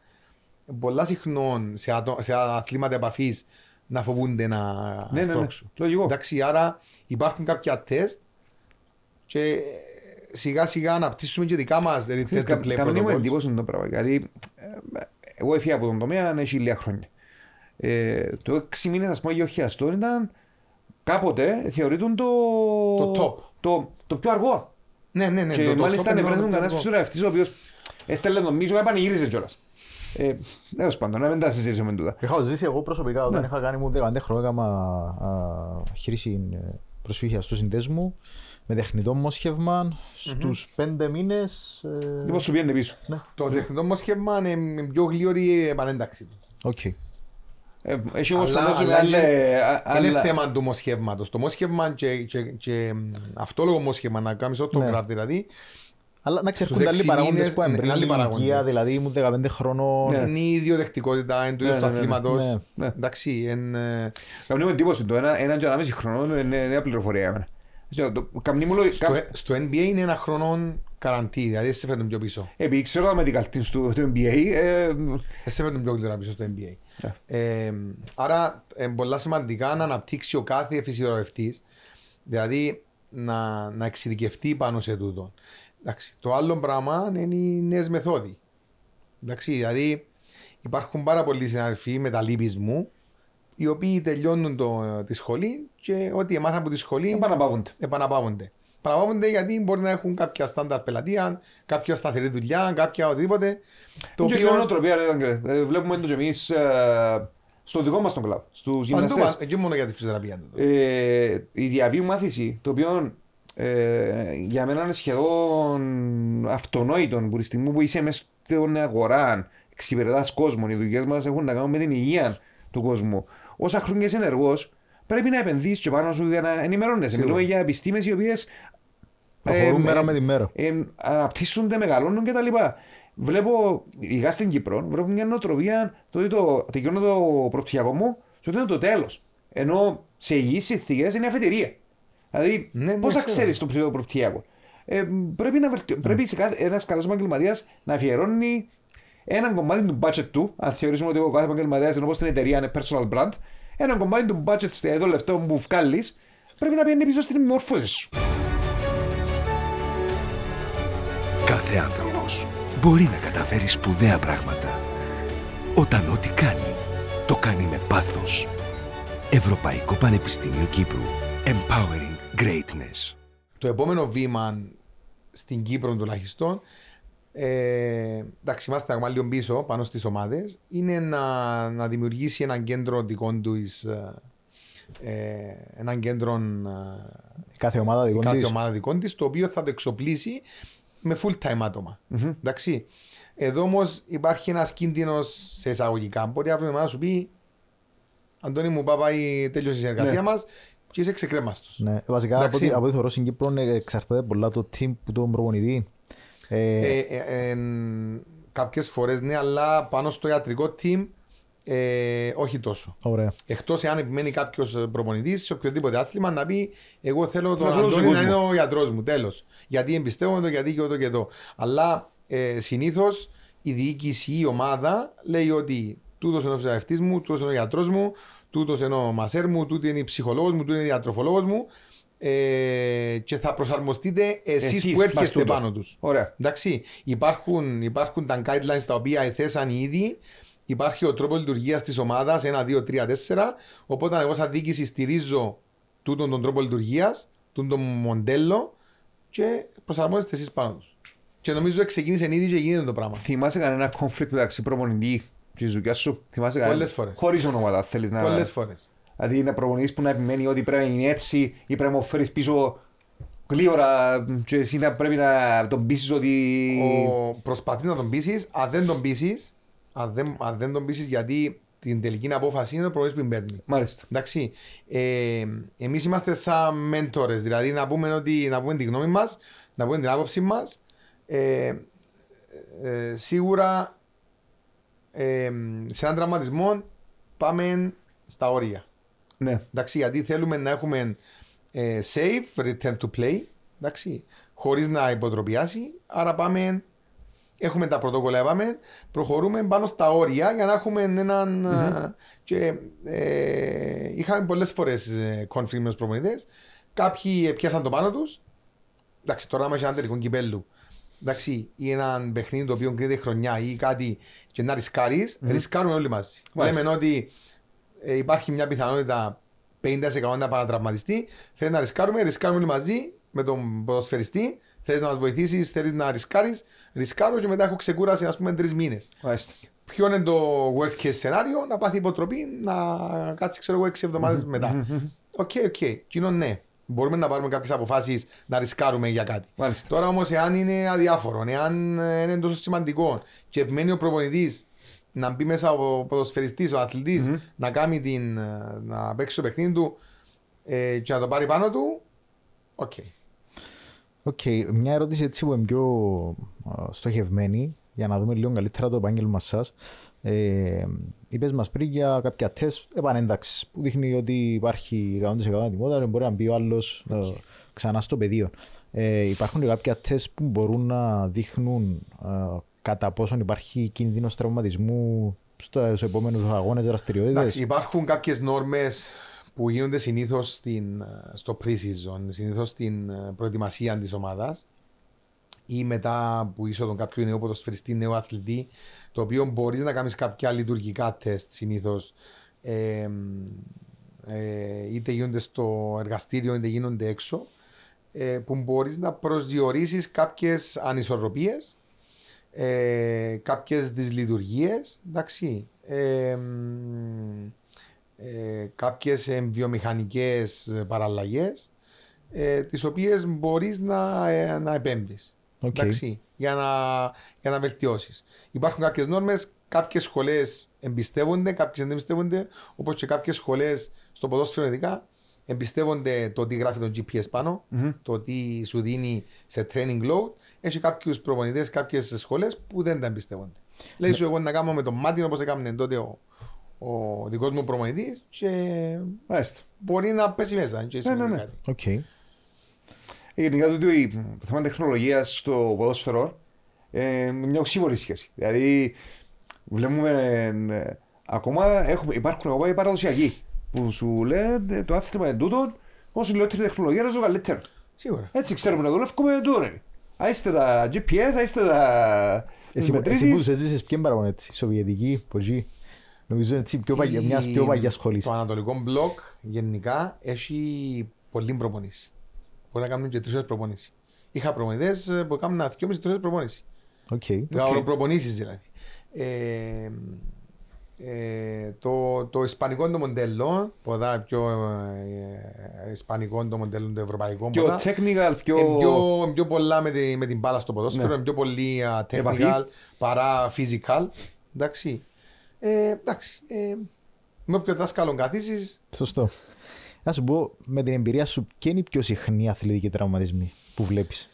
πολλά συχνό σε, ατο- σε αθλήματα επαφής να φοβούνται να Ναι, ναι, ναι. σπρώξουν. Λογικό. Εντάξει, άρα υπάρχουν κάποια τεστ και σιγά σιγά αναπτύσσουμε και δικά μας Ξέρεις, return to κα- play Κάνει μου protocols. εντύπωση το πράγμα. Γιατί ε, εγώ έφυγα από τον τομέα έχει λίγα χρόνια. Ε, το 6 μήνες ας πούμε γεωχιαστό ήταν κάποτε θεωρείται το, Το top. το, το πιο αργό. Ναι, ναι, ναι. και το- το- μάλιστα το- το- ανεβρέθηκαν το- κανένας το- φυσιογραφιστής ο οποίος έστελνε τον μίσο και πανηγύριζε κιόλας. Ε, Τέλος πάντων, να μην τα συζητήσουμε τούτα. Είχα ζήσει εγώ προσωπικά όταν Ναι. είχα κάνει μου 15 χρόνια έκανα α, χείριση ε, προσφύγια στο συνδέσμο με τεχνητό μόσχευμα στους 5 μήνες. ε, Λοιπόν, σου πιένει πίσω. Ναι, Το τεχνητό μόσχευμα είναι με πιο γλυόρη η επανένταξη του. οκ. Ε, Έχει όμως Αλλά- φαντάζομαι αλλά είναι- άλλα- Είναι άλλα- θέμα του μοσχεύματος. Το μόσχευμα και, και, και μ, αυτόλογο μόσχευμα να κάνεις Ναι. autograph δηλαδή Αλλά να Στους ξέρουν άλλοι έξι παράγοντες μήνες, που ναι, εμπρίνουν άλλοι την ηλικία, παράγοντες. δηλαδή ήμουν 15 χρονών. Ναι. είναι η ιδιοδεκτικότητα είναι του Ναι, ίδιου του ναι, ναι, ναι. αθλήματος. Ναι, ναι. Εντάξει, είναι... Καμνή μου εντύπωση το ένα, ένα και ένα μισή χρόνο είναι νέα πληροφορία για μένα. Ξέρω, το- Καμνή μου λέει, Στο, κα- στο NBA είναι ένα χρόνο καραντί, δηλαδή δεν σε φέρνουν πιο πίσω. επειδή ξέρω τα medical teams του, του NBA, ε, Δεν σε φέρνουν πιο γλυόρα πίσω στο NBA. Ναι. Ε, άρα είναι πολλά σημαντικά να αναπτύξει ο κάθε φυσιογραφιστής, δηλαδή να, να εξειδικευτεί πάνω σε τούτο. Εντάξει, το άλλο πράγμα είναι οι νέες μεθόδοι. Εντάξει, δηλαδή υπάρχουν πάρα πολλοί συναδελφοί μεταλλήπισμου οι οποίοι τελειώνουν το, τη σχολή και ό,τι έμαθαν από τη σχολή επαναπαύονται. επαναπαύονται. Επαναπαύονται γιατί μπορεί να έχουν κάποια στάνταρ πελατεία, κάποια σταθερή δουλειά, κάποια οτιδήποτε. Το Και οποίο. μια νοοτροπία, ρε, Άγγελε. Ε, βλέπουμε το και εμείς ε, στο δικό μας τον κλαμπ, στους Παντού, γυμναστές. μα- και μόνο για τη φυσιοθεραπεία. τούτο. Ε, η διαβίου μάθηση, το οποίο ε, για μένα είναι σχεδόν αυτονόητο που τη στιγμή που είσαι μέσα στην αγορά, εξυπηρετάς κόσμο, οι δουλειές μας έχουν να κάνουν με την υγεία του κόσμου. Όσα χρόνια είσαι ενεργός, πρέπει να επενδύσεις και πάνω σου για να ενημερώνεσαι. Σίγουρα. Μιλούμε για επιστήμες οι οποίες Προχωρούν ε, μέρα ε, με τη μέρα. ε, αναπτύσσονται, μεγαλώνουν κτλ. Βλέπω, ειδικά στην Κύπρο, βλέπω μια νοοτροπία το ότι το τελειώνω το πρωτοτυχιακό μου, και ότι είναι το τέλος. Ενώ σε υγιείς συνθήκες είναι αφετηρία. Δηλαδή, Ναι, ναι, πώς θα ξέρω. ξέρεις το πιο πρωτοτυχιακό. Ε, πρέπει να βελτιω... πρέπει ένας καλός επαγγελματίας να αφιερώνει έναν κομμάτι του budget του, αν θεωρήσουμε ότι ο κάθε επαγγελματίας είναι όπως την εταιρεία είναι personal brand, ένα κομμάτι του budget εδώ λεφτό που βγάλεις, πρέπει να πιένει πίσω στην μόρφωση σου. Κάθε άνθρωπος μπορεί να καταφέρει σπουδαία πράγματα. Όταν ό,τι κάνει, το κάνει με πάθος. Ευρωπαϊκό Πανεπιστήμιο Κύπρου. Empowering Greatness. Το επόμενο βήμα στην Κύπρο τουλάχιστον, ε, εντάξει, είμαστε ακόμα λίγο πίσω πάνω στις ομάδες, είναι να, να δημιουργήσει ένα κέντρο δικό τους. Ε, ένα κέντρο ε, Κάθε ομάδα δικό κάθε της. ομάδα δικών της, το οποίο θα το εξοπλίσει με full time ατομα Εντάξει. Εδώ όμως υπάρχει ένας κίνδυνος σε εισαγωγικά. Μπορεί αύριο η ομάδα να σου πει Αντώνη μου, πάει, τέλειωσε η συνεργασία Ναι. μας και είσαι ξεκρέμαστος. Ναι, βασικά από Εντάξει. ό,τι, από ό,τι θεωρώ στην Κύπρο ε, εξαρτάται πολλά το team που τον προπονητή. Ε, Ε, ε, ε, Κάποιες φορές ναι, αλλά πάνω στο ιατρικό team ε, όχι τόσο. ωραία. Εκτός εάν επιμένει κάποιος προπονητής σε οποιοδήποτε άθλημα να πει: Εγώ θέλω τον Θέλω να Αντώνη να κόσμο. είναι ο γιατρός μου. Τέλος. Γιατί εμπιστεύομαι το, γιατί και εδώ και εδώ. Αλλά ε, συνήθως η διοίκηση ή η ομάδα λέει ότι τούτος είναι ο φυσιογραφητή μου, τούτος είναι ο γιατρός μου, τούτος είναι ο μασέρ μου, τούτο είναι η ψυχολόγος μου, τούτο είναι η διατροφολόγος μου. Ε, και θα προσαρμοστείτε εσείς Εσείς, που μας έρχεστε τούτο. πάνω τους. Ωραία. Εντάξει, υπάρχουν, υπάρχουν τα guidelines τα οποία εθέσαν ήδη. Υπάρχει ο τρόπος λειτουργίας της ομάδας 1, 2, 3, 4. Οπότε εγώ, σαν διοίκηση, στηρίζω τούτον τον τρόπο λειτουργίας, τούτον τον μοντέλο και προσαρμόζεστε εσείς πάνω τους. Και νομίζω ξεκίνησε ήδη και γίνεται το πράγμα. Θυμάσαι κανένα conflict μεταξύ προπονητή και τη δουλειά σου. Θυμάσαι κανένα. Πολλές φορές. Χωρίς ονόματα θέλεις να. Πολλές φορές. Δηλαδή είναι προπονητής που να επιμένει ότι πρέπει να είναι έτσι ή πρέπει να μου φέρεις πίσω γλύωρα και εσύ να πρέπει να τον πείσεις ότι. Ο... Προσπαθείς να τον πείσεις, αν δεν τον πείσει, αν δεν, αν δεν τον πείσεις, γιατί την τελική απόφαση είναι ο προπονητής που την παίρνει. Μάλιστα. Εντάξει. Ε, Εμείς είμαστε σαν μέντορες, δηλαδή να πούμε, ότι, να πούμε την γνώμη μας, να πούμε την άποψη μας. Ε, ε, σίγουρα ε, σε έναν τραυματισμό πάμε στα όρια. Ναι. Εντάξει, γιατί θέλουμε να έχουμε ε, safe return to play, εντάξει, χωρίς να υποτροπιάσει. Άρα πάμε, έχουμε τα πρωτόκολλα, πάμε, προχωρούμε πάνω στα όρια για να έχουμε έναν... α, Και ε, είχαμε πολλές φορές ε, conflict με τους προπονητές. Κάποιοι πιάσαν το πάνω τους. Εντάξει, τώρα είμαστε ένα τελικό κυπέλου. Εντάξει, ή ένα παιχνίδι το οποίο κρίνεται χρονιά ή κάτι και να ρισκάρεις, ρισκάρουμε όλοι μαζί. Μάλιστα. Λέμε ότι ε, υπάρχει μια πιθανότητα 50% να παρατραυματιστεί. Θέλει να ρισκάρουμε, ρισκάρουμε όλοι μαζί με τον ποδοσφαιριστή. Θέλει να μας βοηθήσεις, θέλεις να ρισκάρεις. Ρισκάρω και μετά έχω ξεκούραση, ας πούμε, τρεις μήνες. Μάλιστα. Ποιο είναι το worst case scenario, να πάθει υποτροπή, να κάτσει, ξέρω εγώ, 6 εβδομάδες μετά. ΟΚ, οκ. Κοινό ναι. Μπορούμε να πάρουμε κάποιες αποφάσεις να ρισκάρουμε για κάτι. Μάλιστα. Τώρα όμως, εάν είναι αδιάφορο, εάν ε, είναι τόσο σημαντικό και επιμένει ο προπονητής να μπει μέσα ο ποδοσφαιριστής, ο αθλητης να κάνει την. ε, να παίξει το παιχνίδι του ε, και να το πάρει πάνω του, οκ. Οκ, μια ερώτηση έτσι που είναι πιο α, στοχευμένη για να δούμε λίγο καλύτερα το επάγγελμα σας. Ε, Είπες μας πριν για κάποια τεστ επανένταξη που δείχνει ότι υπάρχει 100% ετοιμότητα και μπορεί να μπει ο άλλος ξανά στο πεδίο. Ε, υπάρχουν και κάποια τεστ που μπορούν να δείχνουν ε, κατά πόσον υπάρχει κίνδυνος τραυματισμού στο- στους επόμενους αγώνες Εντάξει, δραστηριότητε. υπάρχουν κάποιες νόρμες που γίνονται συνήθως στο pre-season, συνήθως στην ε, προετοιμασία της ομάδας ή μετά που είσοδο κάποιου νέου ποδοσφαιριστή, νέου αθλητή, το οποίο μπορείς να κάνεις κάποια λειτουργικά τεστ συνήθως. Ε, ε, είτε γίνονται στο εργαστήριο είτε γίνονται έξω ε, που μπορείς να προσδιορίσεις κάποιες ανισορροπίες ε, κάποιες δυσλειτουργίες εντάξει ε, μ, ε, κάποιες ε, βιομηχανικές παραλλαγές ε, τις οποίες μπορείς να, ε, να επέμβεις Οκ. εντάξει, για, να, για να βελτιώσεις. Υπάρχουν κάποιες νόρμες, κάποιες σχολές εμπιστεύονται, κάποιες δεν εμπιστεύονται, όπως και κάποιες σχολές στο ποδόσφαιρο ειδικά εμπιστεύονται το τι γράφει το GPS πάνω, το τι σου δίνει σε training load. Έχει κάποιους προπονητές, κάποιες σχολές που δεν τα εμπιστεύονται. Λέει σου εγώ να κάνω με το μάτι όπως έκανε τότε ο, ο δικός μου προπονητής και Μάλιστα. μπορεί να πέσει μέσα. Και Ναι, σημαίνει ναι, ναι. κάτι. Οκ. Γενικά το ότι το θέμα τεχνολογίας στο ποδόσφαιρο ε, μια οξύμορη σχέση. Δηλαδή, βλέπουμε ε, ακόμα έχουμε, υπάρχουν ακόμα οι παραδοσιακοί που σου λένε ε, το άθλημα είναι τούτο, όσο λιγότερη τεχνολογία είναι το καλύτερο. Σίγουρα. Έτσι ξέρουμε να δουλεύουμε τώρα. Α είστε τα GPS, α είστε τα. τις Εσύ, που- εσύ που μετρήσεις. τους έζησες ποιοι είναι παραπάνω έτσι, Σοβιετική, Ποζή. Νομίζω έτσι πιο παγιά, μιας πιο παγιάς σχολής. Το ανατολικό μπλοκ γενικά έχει πολλή προπονήση. Μπορεί να κάνουν και τρεις ώρες προπονήση. Είχα προπονητές που κάνουν ένα δυο τρεις ώρες προπονήση. Οκ. Okay. προπονήσεις δηλαδή. Ε, ε, το, το ισπανικό το μοντέλο, πολλά πιο ε, ε, ισπανικό το μοντέλο, το ευρωπαϊκό Πιο πολλά, technical, πιο. είναι πιο, πιο πολλά με, τη, με την μπάλα στο ποδόσφαιρο, Ναι. είναι πιο πολύ α, Επαφή. technical παρά physical. Εντάξει. Ε, εντάξει. Ε, με όποιο δάσκαλο καθίσεις, Σωστό. Να σου πω, με την εμπειρία σου, ποιοι είναι οι πιο συχνοί αθλητικοί τραυματισμοί που βλέπεις;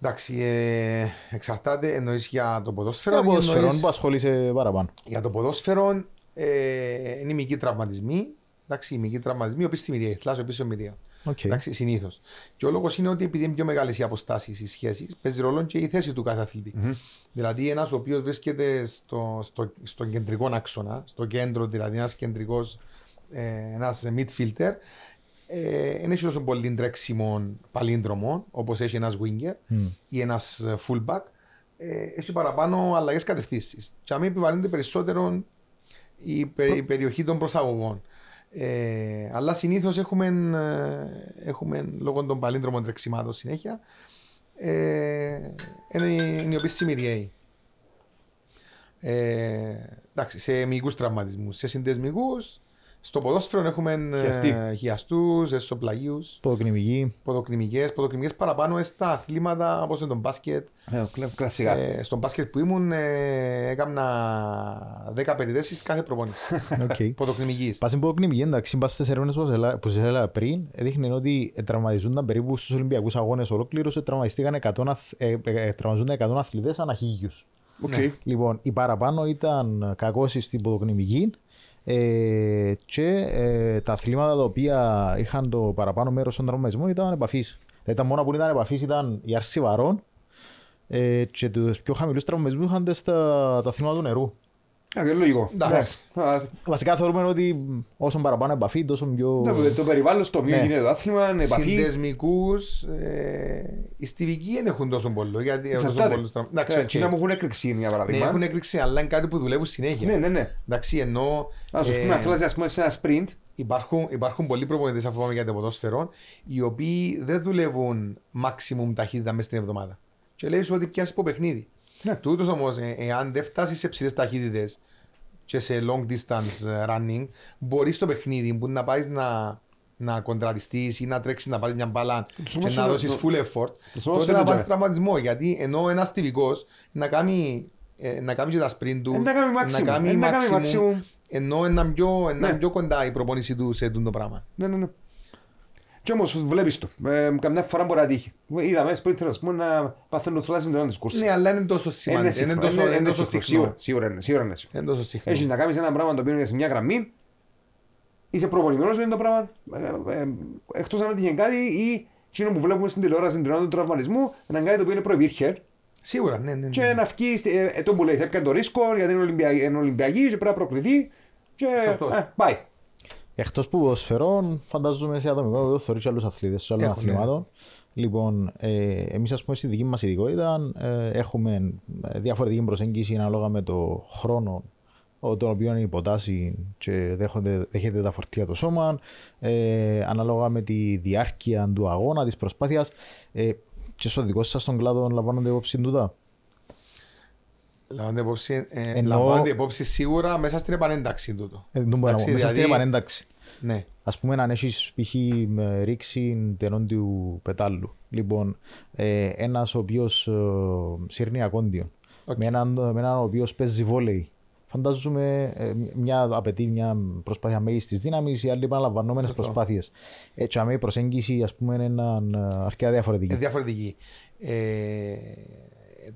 εντάξει, ε, εξαρτάται εννοείς για το ποδόσφαιρο. Για ή ποδοσφαιρών εννοείς- που ασχολείσαι παραπάνω. Για το ποδόσφαιρο ε, είναι οι μυϊκοί τραυματισμοί. Εντάξει, οι μυϊκοί τραυματισμοί, οπίσθιοι μηριαίοι, η θλάση, οπίσθιοι μηριαίοι. Οκ. Εντάξει, συνήθως. Και ο λόγος είναι ότι επειδή είναι πιο μεγάλες οι αποστάσεις, οι σχέσεις, παίζει ρόλο και η θέση του κάθε αθλητή. Δηλαδή, ένας ο οποίος βρίσκεται στο, στο, στον κεντρικό άξονα, στο κέντρο, δηλαδή ένας κεντρικός, ε, ένας midfielder, ε, δεν έχει τόσο πολύ τρέξιμο παλίνδρομο όπως έχει ένας winger ή ένας fullback. Ε, έχει παραπάνω αλλαγές κατευθύνσεις. Και αν επιβαρύνεται περισσότερο η, πε- η περιοχή των προσαγωγών. Ε, αλλά συνήθως έχουμε, ε, έχουμε λόγω των παλίνδρομων τρεξιμάτων συνέχεια. Ε, είναι, είναι η οποία DA. Ε, εντάξει, σε μυϊκούς τραυματισμούς, σε συντεσμικούς, στο ποδόσφαιρο έχουμε Χιαστή. ε, χιαστούς, εσωπλαγίους, Ποδοκνημική. ποδοκνημικές, ποδοκνημικές παραπάνω στα αθλήματα όπως είναι το μπάσκετ. Ε, κλα- Κλασικά. Ε, στο μπάσκετ που ήμουν ε, έκανα 10 περιδέσεις κάθε προπόνηση. [laughs] Οκ. Ποδοκνημικής. Πας στην ποδοκνημική, εντάξει, πας στις έρευνες που σας έλα- που σας έλεγα πριν, έδειχνε ότι ε, τραυματιζόνταν περίπου στους Ολυμπιακούς Αγώνες ολόκληρους, ε, τραυματιστήκαν 100, αθ- ε, ε, ε, τραυματιζόνταν 100 αθλητές ανά χίλιους. Οκ. Λοιπόν, οι παραπάνω ήταν κακώσεις στην ποδοκνημική ε, και ε, τα αθλήματα τα οποία είχαν το παραπάνω μέρος των τραυματισμών ήταν επαφής. Δηλαδή τα μόνα που ήταν επαφής ήταν η άρση βαρών ε, και τους πιο χαμηλούς τραυματισμούς είχαν τα, τα αθλήματα του νερού. Α, και λογικό. Εντάξει. Α, Βασικά θεωρούμε ότι όσο παραπάνω επαφή, τόσο πιο... ναι, Το περιβάλλον στο οποίο Ναι. γίνεται το άθλημα, είναι επαφή. Συνδεσμικούς, ε, οι στιβικοί δεν έχουν τόσο πολύ. Γιατί έχουν τόσο Εξαρτάται. πολλούς τραυμα- Εντάξει, Ε, οκ. Εκείνα μου έχουν έκρηξη, για Ναι, παράδειγμα. έχουν έκρηξη, αλλά είναι κάτι που δουλεύουν συνέχεια. Ναι, ναι, ναι. Εντάξει, ενώ Αν σου ε, πούμε, θέλεις, ας πούμε, σε ένα sprint, υπάρχουν, υπάρχουν πολλοί προπονητές, αφού πάμε για το ποδόσφαιρο, οι οποίοι δεν δουλεύουν maximum ταχύτητα μέσα στην εβδομάδα. Και λέει σου ότι πιάσεις από παιχνίδι. Ναι. Τούτος όμως, ε, εάν δεν φτάσεις σε ψηλές ταχύτητες και σε long distance ε, running, μπορείς στο παιχνίδι που να πάεις να, να κοντραριστείς ή να τρέξεις να πάρεις μια μπάλα Τους και όμως να είναι- δώσεις το- full effort, τους όμως τότε είναι να το- πας τραυματισμό. Γιατί ενώ ένας τυπικός να κάνει, ε, να κάνει και τα sprint του, Ε, να κάνει maximum. Ε, να κάνει maximum. ενώ είναι πιο, είναι Ναι. πιο κοντά η προπόνηση του σε αυτό το πράγμα. Ναι, ναι, ναι. Και όμως βλέπεις το. Ε, καμιά φορά μπορεί να τύχει. Είδαμε σπίτι ας πούμε να παθαίνουν θλάση την της κούρσης. Ναι, αλλά είναι τόσο Είναι σημαντικό. Είναι συχνό, τόσο, είναι- είναι είναι τόσο συχνό. συχνό. Σίγουρα, Σίγουρα είναι, σίγουρα είναι. Είναι τόσο συχνό. Έχεις να κάνεις ένα πράγμα το οποίο είναι σε μια γραμμή, είσαι προπονημένος είναι το πράγμα, ε, ε, εκτός αν έτυχε κάτι ή εκείνο που βλέπουμε στην τηλεόραση την τριάδα του τραυματισμού, είναι κάτι το οποίο είναι προϋπήρχε Σίγουρα, ναι, ναι. ναι. και να βγει, στη- ε, ε, το που λέει, έπιανε το ρίσκο γιατί είναι Ολυμπιακή, είναι Ολυμπιακή και πρέπει να προκριθεί και Σωστός. ε, πάει. Εκτός που ποδοσφαιρών, φαντάζομαι σε ατομικό επίπεδο θεωρείς και άλλους αθλητές σε άλλων Έχουν, ναι. αθλημάτων. Λοιπόν, ε, εμείς ας πούμε στη δική μας ειδικότητα ε, έχουμε ε, διαφορετική προσέγγιση ανάλογα με το χρόνο ο- τον οποίο υποτάσσει και δέχονται, δέχεται τα φορτία το σώμα, ε, ανάλογα με τη διάρκεια του αγώνα, της προσπάθειας ε, και στο δικό σας τον κλάδο λαμβάνονται υπόψη τούτα; Λαμβάνεται υπόψη, ε, Εννοώ- λαμβάνεται υπόψη σίγουρα μέσα στην επανένταξη τούτο. Ε, δεν μπορώ να Εντάξει, πω, μέσα στην δηλαδή- επανένταξη. Ναι. Ας πούμε αν έχεις π.χ. με ρίξη τενών του πετάλου. Λοιπόν, ε, ένας ο οποίος ε, σύρνει ακόντιο, Οκ. με, έναν, με έναν ο οποίος παίζει βόλεϊ. Φαντάζομαι ε, μια, απαιτεί μια προσπάθεια μέγιστης δύναμης ή άλλοι επαναλαμβανόμενες Σωστό. προσπάθειες. Έτσι, αμέ η προσέγγιση ας πούμε είναι έναν, ε, αρκετά διαφορετική. Είναι διαφορετική. Ε,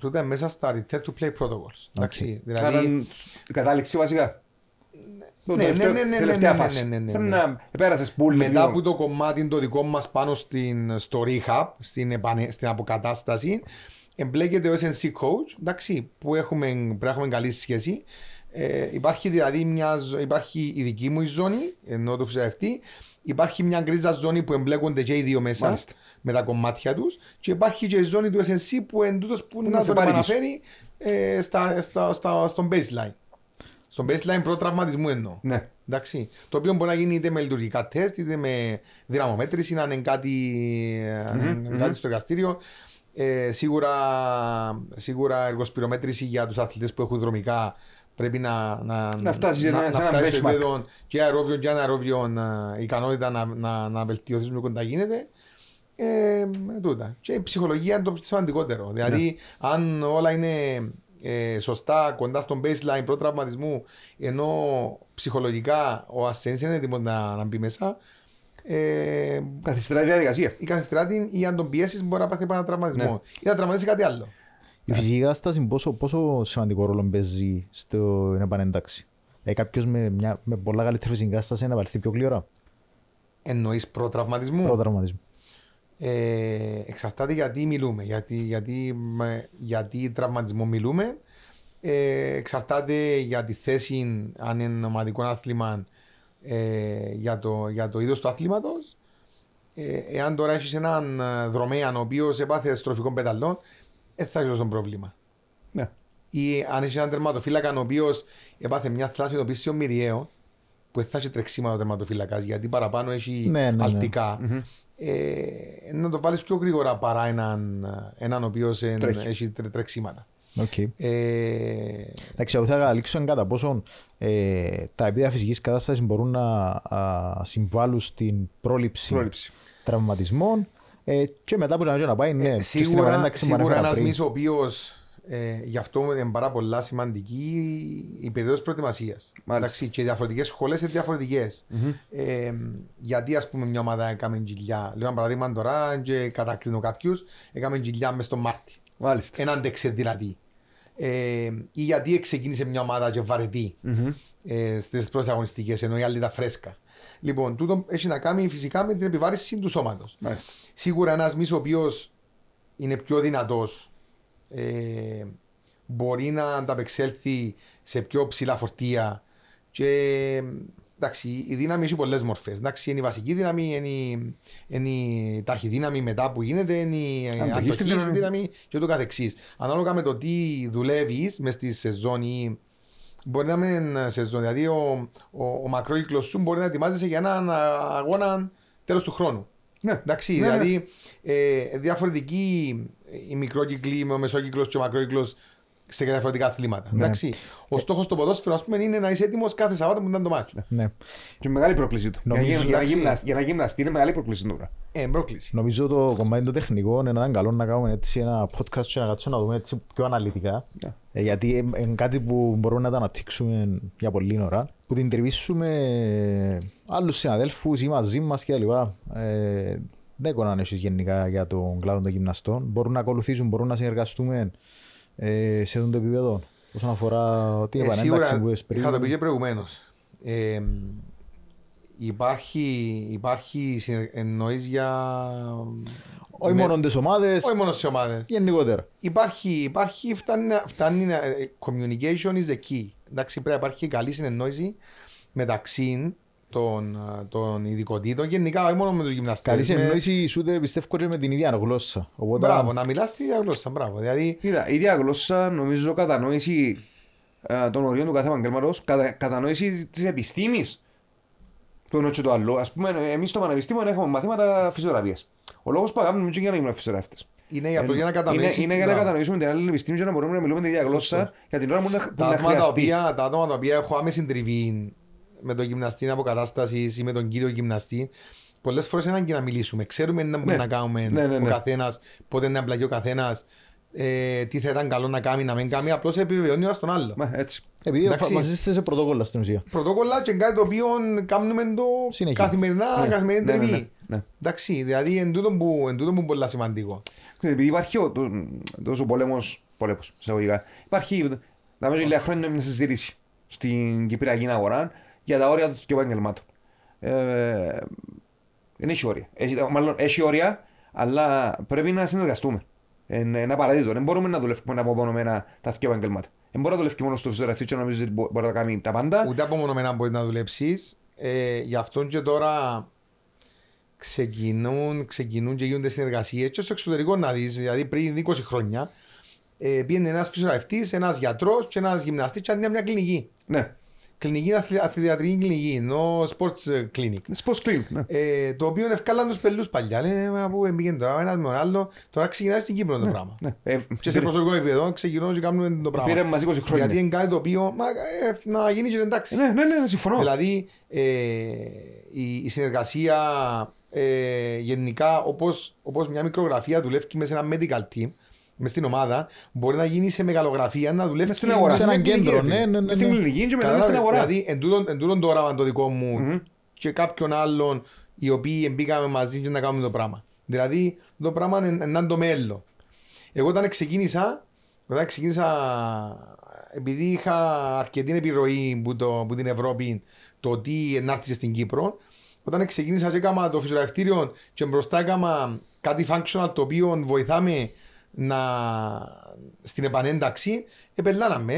τούτα είναι μέσα στα return to play protocols. Εντάξει, δηλαδή, Κάναν η κατάληξη βασικά. Το Ναι, ναι, τελευταίο- ναι, ναι, τελευταία ναι, ναι, φάση. ναι, ναι, ναι, Πρέπει ναι. να πέρασες πολύ μετά λίγο. από το κομμάτι το δικό μας πάνω στην, στο rehab, στην, επανε, στην αποκατάσταση, εμπλέκεται ο SNC coach, εντάξει, που έχουμε, πρέπει να έχουμε καλή σχέση. Ε, υπάρχει δηλαδή μια, ζω- υπάρχει η δική μου η ζώνη, ενώ το φυσιογραφτή, υπάρχει μια γκρίζα ζώνη που εμπλέκονται και οι δύο μέσα Μάλιστα. Με τα κομμάτια τους και υπάρχει και η ζώνη του SNC που εν τούτος που να να σε τον πάρει επαναφέρει ε, στα, στα, στα, στον baseline. Στον baseline πρώτο τραυματισμού εννοώ. Ναι. Εντάξει. Το οποίο μπορεί να γίνει είτε με λειτουργικά τεστ, είτε με δυναμομέτρηση, να είναι κάτι, αν είναι κάτι στο εργαστήριο. Ε, σίγουρα, σίγουρα εργοσπυρομέτρηση για τους αθλητές που έχουν δρομικά πρέπει να, να, Να φτάσεις σε ένα- να, σε ένα φτάσεις στο benchmark. επίπεδο και αερόβιο και αναερόβιο να- η ικανότητα να, να, να βελτιωθείς με κοντά γίνεται. Ε, τούτα. Και η ψυχολογία είναι το σημαντικότερο. Δηλαδή, αν όλα είναι ε, σωστά κοντά στον baseline πρώτου τραυματισμού, ενώ ψυχολογικά ο ασθενής είναι έτοιμος να, να μπει μέσα, ε, Καθυστερά η διαδικασία. η καθυστράτη ή αν τον πιέσεις μπορεί να πάθει ένα τραυματισμό Ναι. ή να τραυματίσει κάτι άλλο. Η φυσική κατάσταση πόσο, πόσο σημαντικό ρόλο παίζει στην επανένταξη; Δηλαδή κάποιος με, μια, με πολλά καλύτερη φυσική κατάσταση να βαλθεί πιο γλυόρα; Εννοείς προτραυματισμού; προτραυματισμού. Ε, εξαρτάται γιατί μιλούμε. Γιατί, γιατί, με- γιατί τραυματισμό μιλούμε. Ε, εξαρτάται για τη θέση, αν είναι ομαδικό άθλημα, ε, για, το, για το είδος του αθλήματος. Ε, εάν τώρα έχεις έναν ε, δρομέα ο οποίος έπαθε στροφικών πετάλων, δεν θα έχεις τόσο πρόβλημα. Ναι. Ή αν έχεις έναν τερματοφύλακα ο οποίος έπαθε μια θλάση οπίσθιο μηριαίο, που δεν θα έχει τρεξίματα ο τερματοφύλακας, γιατί παραπάνω έχει Ναι, ναι, ναι. αλτικά. Ε, να το βάλεις πιο γρήγορα παρά έναν, έναν ο οποίος Τρέχει. έχει τρε- τρεξίματα. Οκ. Ε, Εντάξει, εγώ θα καταλήξω κατά πόσο ε, τα επίδια φυσικής κατάστασης μπορούν να α, συμβάλλουν στην πρόληψη, Πρόληψη. τραυματισμών ε, και μετά που να να πάει, ναι, και στην σίγουρα επανένταξη που σίγουρα ανέφερα ένας πριν. μίσο ο οποίος ε, γι' αυτό είναι πάρα πολλά σημαντική η περίοδος προετοιμασίας. Μάλιστα. Και οι διαφορετικές σχολές είναι διαφορετικές. Ε, γιατί, ας πούμε, μια ομάδα έκαμε τζιλιά. Λέω ένα παράδειγμα τώρα και κατακρίνω κάποιους, έκαμε τζιλιά μες στον Μάρτι. Μάλιστα. Εν άντεξε δηλαδή. Ε, ή γιατί ξεκίνησε μια ομάδα και βαρετή ε, στις πρώτες αγωνιστικές, ενώ η άλλη ήταν φρέσκα. Λοιπόν, τούτο έχει να κάνει φυσικά με την επιβάρηση του σώματος. Μάλιστα. Σίγουρα ένας μίσο ο οποίος είναι πιο δυνατός ε, μπορεί να ανταπεξέλθει σε πιο ψηλά φορτία και εντάξει, η δύναμη έχει πολλές μορφές. Είναι η βασική δύναμη, είναι η, είναι η ταχυδύναμη μετά που γίνεται, είναι η Αντοχή αντοχής στην δύναμη και ούτω καθεξής. Ανάλογα με το τι δουλεύεις μες στη σεζόν ή μπορεί να μην σεζόν. Δηλαδή, ο, ο, ο μακρόκυκλος σου μπορεί να ετοιμάζεσαι για έναν α, αγώνα τέλος του χρόνου. Ναι. Εντάξει, Ναι, ναι. δηλαδή ε, διαφορετική η μικρόκυκλη, ο μεσόκυκλος και ο μακρόκυκλος σε διαφορετικά αθλήματα. Ναι. Εντάξει. Ο στόχος του ποδόσφαιρου, ας πούμε, είναι να είσαι έτοιμος κάθε Σαββάτο που ήταν το μάτι. Ναι. Και μεγάλη πρόκληση του. Για, Νομίζω, για, για, να εντάξει. γυμναστεί, για να γυμναστεί είναι μεγάλη πρόκληση τώρα. Ε, πρόκληση. Νομίζω το κομμάτι το τεχνικό είναι να ήταν καλό να κάνουμε έτσι ένα podcast και να κάτσουμε να δούμε έτσι πιο αναλυτικά. Ναι. Ε, γιατί ε, είναι κάτι που μπορούμε να το αναπτύξουμε για πολλή ώρα. Που την τριβήσουμε άλλους συναδέλφους ή μαζί μας και τα λοιπά. Ε, δεν κονάνε εσείς γενικά για τον κλάδο των γυμναστών. Μπορούν να ακολουθήσουν, μπορούν να συνεργαστούμε ε, σε αυτό το επίπεδο. Όσον αφορά την Ε, επανένταξη σίγουρα, που είπες πριν. είχα το πει και προηγουμένως. Ε, υπάρχει, υπάρχει συνε- εννοείς για. Όχι με- μόνο τις ομάδες, όχι μόνο σε ομάδες. γενικότερα. Υπάρχει, υπάρχει φτάνει, να- φτάνει να- ε, communication is the key. Εντάξει, πρέπει να υπάρχει καλή συνεννόηση μεταξύ των, ε, των ειδικοτήτων, γενικά όχι μόνο με τους γυμναστές. Καλή συνεννόηση σου δεν πιστεύω και με την ίδια γλώσσα. Οπότε, Μπράβο, να μιλάς τη ίδια γλώσσα. Μπράβο. Δηλαδή, Κοίτα, η ίδια γλώσσα νομίζω κατανόηση ε, των ορίων του κάθε επαγγέλματος, κατα, κατανόηση της επιστήμης του ενό και του άλλου. Α πούμε, εμείς στο Πανεπιστήμιο έχουμε μαθήματα φυσιοθεραπεία. Ο λόγος που αγάπη είναι για να γίνουμε φυσιοθεραπευτέ. είναι για, απλώς για να Είναι, κατανοήσεις. είναι για να μπράβο. κατανοήσουμε την άλλη επιστήμη και να μπορούμε να μιλούμε την ίδια γλώσσα για την ώρα που να, που τα να άτομα, τα, χρειαστεί. οποία, τα άτομα τα οποία έχω άμεση τριβή με τον γυμναστή αποκατάστασης ή με τον κύριο γυμναστή, πολλές φορές είναι ανάγκη να μιλήσουμε. Ξέρουμε να, Ναι. να κάνουμε Ναι, ναι, ο ναι. καθένας, πότε να εμπλακεί ο καθένας, ε, τι θα ήταν καλό να κάνει, να μην κάνει. Απλώς επιβεβαιώνει ο ένας τον άλλο. Μα, έτσι. επειδή εντάξει. βασίζεστε σε πρωτόκολλα στην ουσία. Πρωτόκολλα και κάτι το οποίο κάνουμε το Συνέχεια. καθημερινά, Ναι. καθημερινή Ναι, ναι, τριβή. ναι, ναι. Εντάξει, δηλαδή εν τούτο που, εν τούτο που πολλά σημαντικό. Ξέρετε, Επειδή υπάρχει ο, το, τόσο πόλεμο, πόλεμο, εισαγωγικά, υπάρχει τα μέσα λίγα χρόνια μια συζήτηση στην Κυπριακή αγορά για τα όρια των επαγγελμάτων. Ε, δεν έχει όρια. Έχει, μάλλον έχει όρια, αλλά πρέπει να συνεργαστούμε. Είναι ένα απαραίτητο. Δεν μπορούμε να δουλεύουμε απομονωμένα τα δύο επαγγελμάτα. Δεν μπορεί να δουλεύει μόνο στο φυσιογραφείο και να νομίζεις ότι μπο- μπορεί να κάνει τα πάντα. Ούτε απομονωμένα μπορεί να δουλέψεις. Ε, γι' αυτό και τώρα ξεκινούν, ξεκινούν και γίνονται συνεργασίες και στο εξωτερικό να δεις. Δηλαδή πριν 20 χρόνια ε, πήγαινε ένας φυσιογραφητής, ένας γιατρός και ένας γυμναστής και αντί μια κλινική. Ναι. Κλινική, αθλη- αθλιατρική κλινική, ενώ sports clinic. Sports clinic. Ναι. Ε, το οποίο ευκάλαν τους πελούς παλιά. Λένε, μα πού πήγαινε τώρα, ένα με τον άλλο. Τώρα ξεκινάει στην Κύπρο το πράγμα. Ναι. Ε, Και σε πήρε- προσωπικό επίπεδο ξεκινούν και κάνουμε το πράγμα. Πήρε μας 20 χρόνια. Γιατί είναι κάτι το οποίο μα, ε, να γίνει και εντάξει. Ναι, ναι, ναι, συμφωνώ. Δηλαδή ε, η, η συνεργασία ε, γενικά όπως, όπως μια μικρογραφία δουλεύει μέσα σε ένα medical team μες στην ομάδα μπορεί να γίνει σε μεγαλογραφία να δουλεύεις Μες στην αγορά. Σε μια ένα κλινική, κέντρο, ρε φίλε. ναι, ναι, ναι. Μες στην ναι. κλινική και μετά μες Κατάλαβες, στην αγορά. Δηλαδή εν τούτον, εν τούτον το όραμα το δικό μου Μμμ. και κάποιον άλλον οι οποίοι μπήκαμε μαζί και να κάνουμε το πράγμα. Δηλαδή το πράγμα είναι είναι το μέλλον. Εγώ όταν ξεκίνησα, όταν ξεκίνησα επειδή είχα αρκετή επιρροή που, το, που την Ευρώπη το τι ενάρτησε στην Κύπρο, όταν ξεκίνησα και έκανα το φυσιογραφτήριο και μπροστά έκανα κάτι functional το οποίο βοηθάμε να στην επανένταξη, επελάναμε,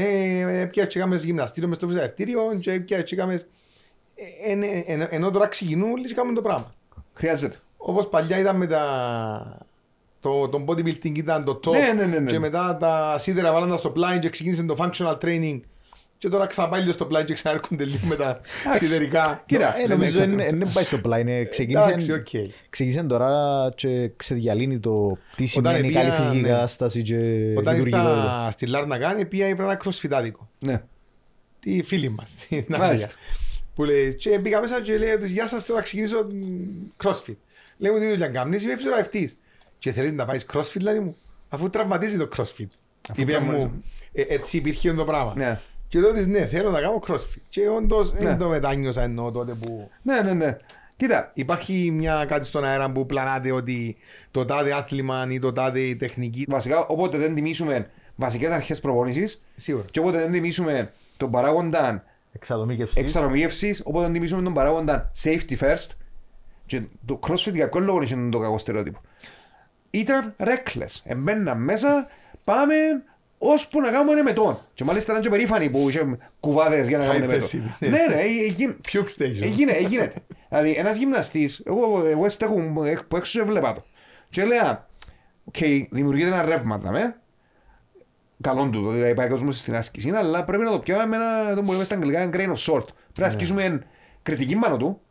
πια και έκαμε γυμναστήριο μες στο φυσιοθεραπευτήριο και πια και έκαμε ε, εν- εν- ενώ τώρα ξεκινούν όλοι και κάνουμε το πράγμα. Χρειάζεται. Όπως παλιά ήταν με τα... Το, το bodybuilding ήταν το top Ναι, ναι, ναι, ναι. και μετά τα σίδερα βάλαν τα στο πλάι και ξεκίνησε το functional training και τώρα ξαναπάει λίγο στο πλάι και ξανάρχονται λίγο με τα σιδερικά. Κοίτα, Ε, νομίζω δεν δεν πάει στο πλάι. είναι- Εντάξει, Ξεκίνησε οκ. ξεκίνησε τώρα και ξεδιαλύνει το τι σημαίνει επία, καλή φυσική ναι. κατάσταση και Όταν λειτουργικότητα. ήρθα στη Λάρνα κάνει, πήγα ήβρα ένα κροσφυτάδικο. Ναι. Τη φίλη μας, [laughs] την Μάλιστα. Νάντια. Που λέει, και πήγα μέσα και λέει, ότι, γεια σας τώρα ξεκινήσω μ, crossfit. Λέει μου τι δουλειά κάνεις, είμαι φυσιογραφτής. Και θέλεις να πάεις crossfit, λέει μου, αφού τραυματίζει το crossfit. Είπε τραυματίζει. μου, «Ε, έτσι υπήρχε το πράγμα. Ναι. Και λέω της, ναι, θέλω να κάνω crossfit. Και όντως Ναι. δεν το μετάνιωσα εννοώ τότε που Ναι, ναι, ναι. Κοίτα, υπάρχει μια κάτι στον αέρα που πλανάται ότι το τάδε άθλημα ή το τάδε τεχνική. βασικά όποτε δεν τιμήσουμε βασικές αρχές προπόνησης Σίγουρα. και όποτε δεν τιμήσουμε τον παράγοντα Εξατομίκευση. εξαρομοίευσης, όποτε δεν τιμήσουμε τον παράγοντα safety first και το crossfit για ποιο λόγο είναι το κακό στερεότυπο. Ήταν reckless. Εμπαίνα μέσα, πάμε ώσπου να κάνουμε μετόν. Και μάλιστα ήταν και περήφανοι που είχε κουβάδες για να High κάνουν μετόν. intensity. Ναι, ναι, ε, ε, Puke station. Έγινε, έγινε. δηλαδή, ένας γυμναστής, εγώ, εγώ στέκω που έξω και βλέπα το. Και έλεγα, οκ, δημιουργείται ένα ρεύμα, δαμε. Καλό του, δηλαδή πάει κόσμος στην άσκηση, αλλά πρέπει να το πιάμε με ένα, το που λέμε στα αγγλικά, ένα grain of salt. Πρέπει να ασκήσουμε κριτική πάνω του,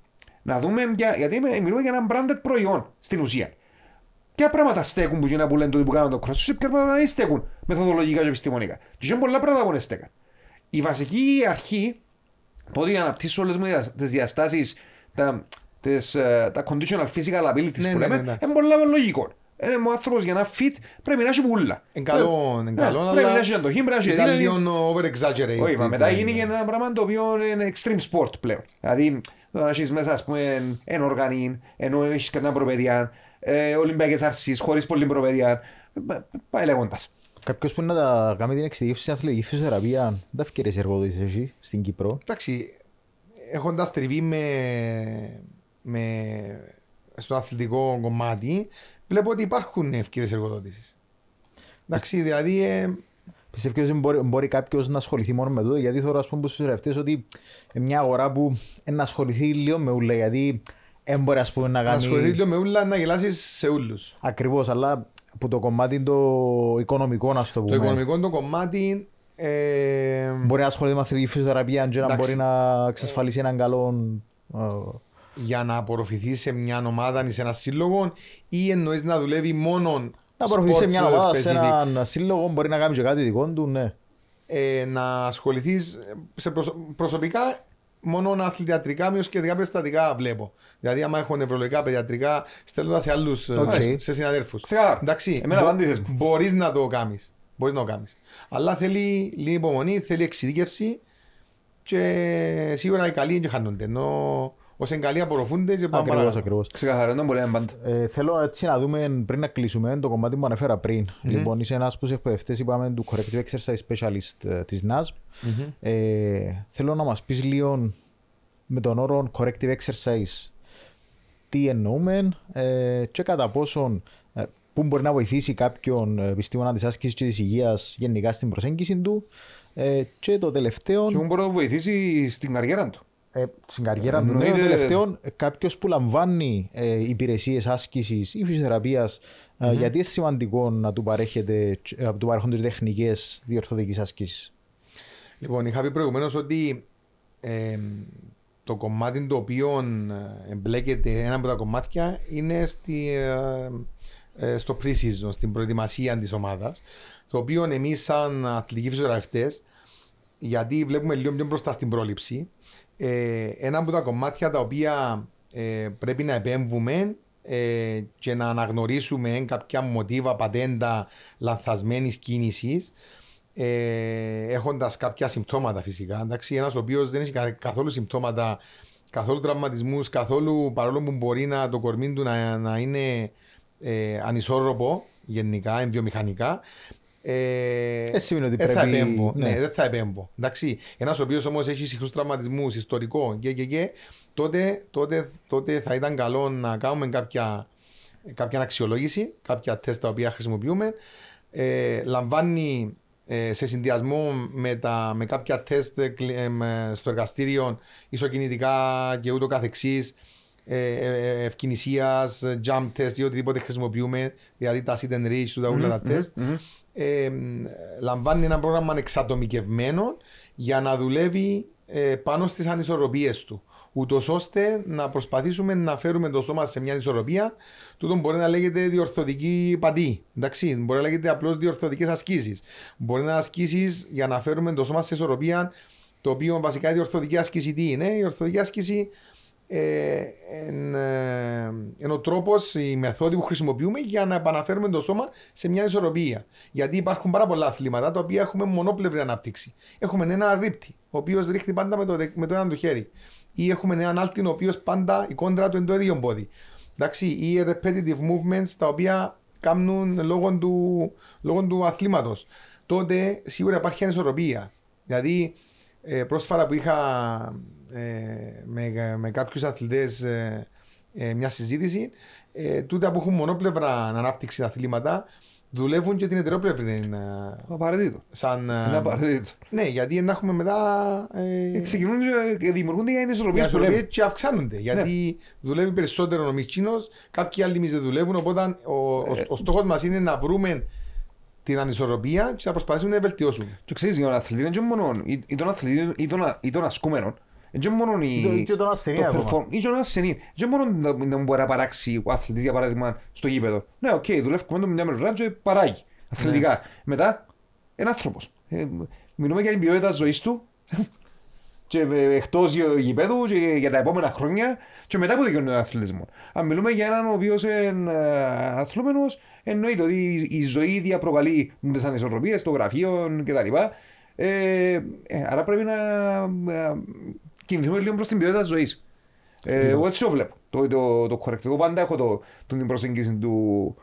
να δούμε, για, γιατί με- μιλούμε για ένα branded προϊόν στην ουσία. Ποια πράγματα στέκουν που γίνανε που λένε τότε που κάνουν το crossfit, ποια πράγματα δεν στέκουν μεθοδολογικά και επιστημονικά. Και είχε πολλά πράγματα που δεν στέκαν. Η βασική αρχή το ότι αναπτύσσω όλες μου τις διαστάσεις, τα, τις, ε, τα conditional physical abilities Ναι, που ναι, λέμε, ναι, ναι. είναι πολύ λογικό. Είναι ο άνθρωπος για να fit πρέπει να έχει πουλά. Εν καλό, εν Ναι, καλό, Πρέπει να αλλά έχει αντοχή, πρέπει να έχει ήταν δύναμη. λίγο over exaggerate. Όχι, μα μετά γίνει και ένα πράγμα το οποίο είναι extreme sport πλέον. Δηλαδή, το να έχεις μέσα, ας πούμε, ένα οργανή, ενώ έχεις κανένα προπαιδεία, ε, Ολυμπιακές αρσίες, χωρίς πολλή προπαιδεία, ε, πάει λέγοντας. Κάποιος που να τα κάνει την εξειδίκευση στην αθλητική φυσιοθεραπεία, δεν τα ευκαιρίες εργοδότης εσύ στην Κύπρο. Εντάξει, έχοντας τριβεί με, με, στο αθλητικό κομμάτι, βλέπω ότι υπάρχουν ευκαιρίες εργοδότησης. Εντάξει, δηλαδή, ε, Πιστεύω ότι μπορεί, μπορεί κάποιος να ασχοληθεί μόνο με τούτο, γιατί θεωρώ ας πούμε, στους φυσιοθεραπευτές ότι είναι μια αγορά που είναι να ασχοληθεί λίγο με ούλα, γιατί δεν μπορεί ας πούμε, να να κάνει... ασχοληθεί λίγο με ούλα να γελάσεις σε ούλους. Ακριβώς, αλλά που το κομμάτι το οικονομικό, να το Το πούμε. οικονομικό το κομμάτι ε, Μπορεί να ασχοληθεί με αθλητική φυσιοθεραπεία και να Εντάξει. μπορεί να εξασφαλίσει έναν καλό... ε, για να απορροφηθεί σε μια ομάδα ή σε ένα σύλλογο ή εννοείς να δουλεύει μόνο Να απορροφήσει σε sports μια ομάδα, σε specific. έναν σύλλογο, μπορεί να κάνει και κάτι δικό του, ναι. ε, να ασχοληθείς σε προσω- προσωπικά μόνο αθλητιατρικά με σχετικά περιστατικά βλέπω. Δηλαδή, άμα έχω νευρολογικά, παιδιατρικά, στέλνω τα σε άλλους Οκ. σε συναδέλφους. Ξεκάθαρα. Εντάξει, Εμένα απαντήσεις μου. μπορείς να το κάνεις. Μπορείς να το κάνεις. Αλλά θέλει λίγη υπομονή, θέλει εξειδίκευση και σίγουρα οι καλοί δεν χάνονται. Ενώ όσοι είναι καλοί απορροφούνται και πάμε Ακριβώς, παρακάτω. ακριβώς. Ξεκαθαρά, δεν μπορεί να είναι πάντα. Ε, θέλω έτσι να δούμε πριν να κλείσουμε το κομμάτι που ανέφερα πριν. Λοιπόν, είσαι ένας απ' τους εκπαιδευτές, είπαμε, του Corrective Exercise Specialist ε, της NASM. Ε, θέλω να μας πεις λίγο με τον όρο Corrective Exercise τι εννοούμε ε, και κατά πόσον ε, που μπορεί να βοηθήσει κάποιον ε, επιστήμονα της άσκησης και της υγείας γενικά στην προσέγγιση του ε, και το τελευταίο Και μπορεί να το βοηθήσει στην καριέρα του. Ε, στην καριέρα του. Ναι, Εννοείται- το τελευταίο, κάποιος που λαμβάνει ε, υπηρεσίες άσκησης ή φυσιοθεραπείας, ε, γιατί είναι σημαντικό να του, παρέχεται, ε, να του παρέχονται τεχνικές διορθωτικής άσκησης; Λοιπόν, είχα πει προηγουμένως ότι ε, το κομμάτι το οποίο ε, εμπλέκεται, ένα από τα κομμάτια είναι στη, ε, ε, στο pre-season, στην προετοιμασία της ομάδας. Το οποίο εμείς, σαν αθλητικοί φυσιογραφητέ, γιατί βλέπουμε λίγο πιο μπροστά στην πρόληψη, ε, ένα από τα κομμάτια τα οποία ε, πρέπει να επέμβουμε ε, και να αναγνωρίσουμε κάποια μοτίβα, πατέντα λανθασμένης κίνησης ε, έχοντας κάποια συμπτώματα φυσικά. Εντάξει, ένας ο οποίος δεν έχει κα- καθόλου συμπτώματα, καθόλου τραυματισμούς, καθόλου παρόλο που μπορεί να το κορμί του να, να είναι ε, ανισόρροπο γενικά, βιομηχανικά, Ε, Δεν σημαίνει ότι δεν θα πρέπει- επέμβω. ναι. Ναι, δεν θα επέμβω. Εντάξει. Ένας ο οποίος όμως έχει συχνούς τραυματισμούς, ιστορικό και, και, και τότε, τότε, τότε θα ήταν καλό να κάνουμε κάποια, κάποια αξιολόγηση, κάποια τεστ τα οποία χρησιμοποιούμε. Ε, λαμβάνει ε, σε συνδυασμό με, τα, με κάποια τεστ ε, κλ- ε, με- στο εργαστήριο, ισοκινητικά και ούτω καθεξής, ε, ε, ευκαινησίας, jump test ή οτιδήποτε χρησιμοποιούμε, δηλαδή τα sit and reach, τα όλα τα τεστ, ε, λαμβάνει ένα πρόγραμμα εξατομικευμένο για να δουλεύει ε, πάνω στις ανισορροπίες του. Ούτως ώστε να προσπαθήσουμε να φέρουμε το σώμα σε μια ισορροπία. Τούτο μπορεί να λέγεται διορθωτική παντή. Εντάξει, μπορεί να λέγεται απλώς διορθωτικές ασκήσεις. Μπορεί να ασκήσεις για να φέρουμε το σώμα σε ισορροπία. Το οποίο βασικά η διορθωτική άσκηση τι είναι; Η διορθωτική άσκηση ε, εν, ε, είναι ο τρόπος, η μεθόδη που χρησιμοποιούμε για να επαναφέρουμε το σώμα σε μια ισορροπία. Γιατί υπάρχουν πάρα πολλά αθλήματα τα οποία έχουμε μονόπλευρη ανάπτυξη. Έχουμε ένα ρίπτη, ο οποίος ρίχνει πάντα με το, δε- με το ένα του χέρι. Ή έχουμε έναν άλτιν, ο οποίος πάντα η κόντρα του είναι το ίδιο πόδι. Εντάξει, ή repetitive movements τα οποία κάνουν λόγω του, λόγω του αθλήματος. Τότε σίγουρα υπάρχει ανισορροπία. Δηλαδή, ε, πρόσφατα που είχα ε, με, με κάποιους αθλητές ε, ε, μια συζήτηση, ε, τούτα που έχουν μονόπλευρα ανάπτυξη τα αθλήματα δουλεύουν και την ετερόπλευρη. ε, Απαραίτητο. σαν, ε, Είναι απαραίτητο. ναι, γιατί να έχουμε μετά. Ε, Ε, Ξεκινούν και δημιουργούνται οι οι ανισορροπίες που ασορροπίες λέμε. και αυξάνονται. Γιατί δουλεύει περισσότερο ο Μιτσίνο, κάποιοι άλλοι μη δεν δουλεύουν. Οπότε ο, ο, ο στόχος μας είναι να βρούμε την ανισορροπία και να προσπαθήσουμε να βελτιώσουμε. Και ξέρεις, για τον αθλητή είναι και μόνο, ή ή τον αθλητή ή τον α- ή τον ασκούμενο, είναι και μόνο η- Ή το- ή και τον ασθενή το ακόμα. perform- ή και τον ασθενή. Και μόνο να να μπορεί να παράξει ο αθλητής, για παράδειγμα, στο γήπεδο. Ναι, οκ, δουλεύουμε το μια μεριά και παράγει αθλητικά. Μετά, είναι άνθρωπος. Ε, Μιλούμε για την ποιότητα ζωής του και ε, εκτός γη- γηπέδου και για τα επόμενα χρόνια και μετά που δικαιώνει τον αθλητισμό. Αν μιλούμε για έναν ο οποίος είναι ε, αθλούμενος, εννοείται ότι η- η ζωή ίδια προκαλεί τις ανισορροπίες, το γραφείο κτλ. Ε, ε, άρα πρέπει να ε, κινηθούμε λίγο προς την ποιότητα της ζωής. Ε, εγώ έτσι το βλέπω. Το, το, το correct. Εγώ πάντα έχω το, το, την προσέγγιση του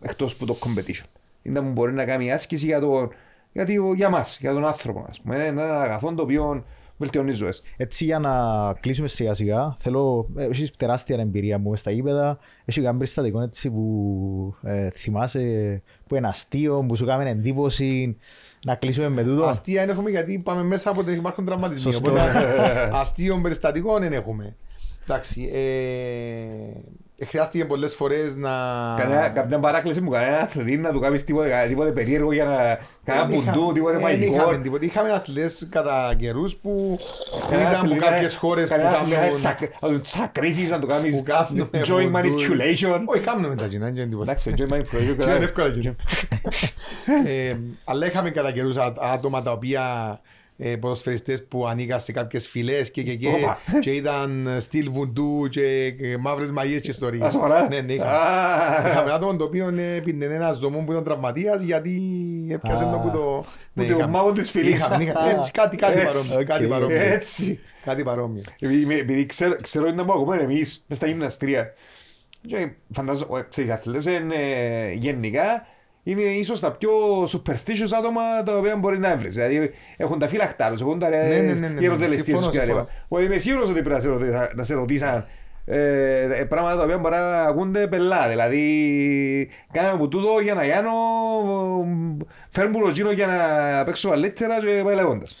εκτός που το competition. Είναι να μπορεί να κάνει άσκηση για, το, για, το, για μας, για τον άνθρωπο. Ας πούμε. Είναι ένα αγαθό το οποίο βελτιώνει τις ζωές. Έτσι για να κλείσουμε σιγά σιγά, θέλω, ε, έχεις τεράστια εμπειρία μου στα γήπεδα, έχει κάνει περιστατικό έτσι που ε, θυμάσαι που είναι αστείο, που σου κάνει εντύπωση, να κλείσουμε με τούτο. Αστεία δεν έχουμε γιατί πάμε μέσα από ότι υπάρχουν τραυματισμοί. Σωστό. Οπότε [laughs] αστείων περιστατικών δεν έχουμε. Εντάξει. Ε, χρειάστηκε πολλές φορές να. Κανένα, κάποια παράκληση μου, κανένα αθλητή να του κάνεις τίποτε, τίποτε περίεργο για να κάνει Δεν είχα- βουντού, τίποτε δεν μαγικό. είχαμε τίποτα. Είχαμε αθλητές κατά καιρούς που Κανένα ήταν από αθλητή κάποιες να- χώρες που κανένα αθλητή να κάνουν... τσακ- να του τσακρίσεις, να του κάνεις που κάνουν [laughs] joint βουντού. manipulation. Όχι, κάνουμε τα κοινά, δεν είναι τίποτα. Εντάξει, joint manipulation. [laughs] Και είναι εύκολα κοινά. Ε, Αλλά είχαμε κατά καιρούς α- άτομα τα οποία ε, ποδοσφαιριστές που ανήκαν σε κάποιες φυλές και, και, και, Όπα. και ήταν στυλ βουντού και και μαύρες μαγείες και ιστορίες. Α, σοβαρά. Ναι, ναι, είχαμε. Α, Είχαμε άτομο το οποίο ε, έπινε ένα ζωμό που ήταν τραυματίας γιατί έπιασε Α. το που το... Που Ναι, το είχαμε. μάγο της φυλής. Είχαμε, είχαμε. Έτσι, κάτι, κάτι Έτσι. παρόμοιο. Κάτι Οκ. παρόμοιο. Έτσι. Κάτι παρόμοιο. Επειδή επειδή ξέρω, ξέρω ότι να μπορούμε εμείς μες στα γυμναστήρια. Και φαντάζομαι, ξέρεις, οι αθλητές είναι ε, γενικά είναι ίσως τα πιο superstitious άτομα τα οποία μπορεί να βρεις. Δηλαδή έχουν τα φύλακτά τους, έχουν τα ναι, ναι, ναι, ναι. γεροτελεστίες τους Συμφωνώ, κτλ. συμφωνώ. Ότι είμαι σίγουρος ότι πρέπει να σε ρωτήσα- να σε ρωτήσαν ε, ε, πράγματα τα οποία μπορεί να ακούνται πελά. Δηλαδή, κάναμε που τούτο για να γιάνω, φέρνουν πουλοτζίνο για να παίξω καλύτερα και πάει λέγοντας.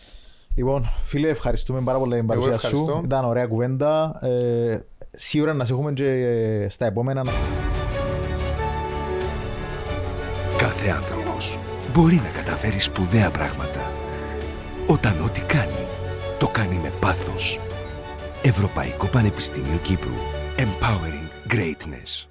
Λοιπόν, φίλε, ευχαριστούμε πάρα πολύ για την Εγώ παρουσία σου. ευχαριστώ. Ήταν ωραία κουβέντα. Ε, σίγουρα να σε έχουμε και ε, στα επόμενα. Κάθε άνθρωπος μπορεί να καταφέρει σπουδαία πράγματα όταν ό,τι κάνει, το κάνει με πάθος. Ευρωπαϊκό Πανεπιστήμιο Κύπρου. Empowering Greatness.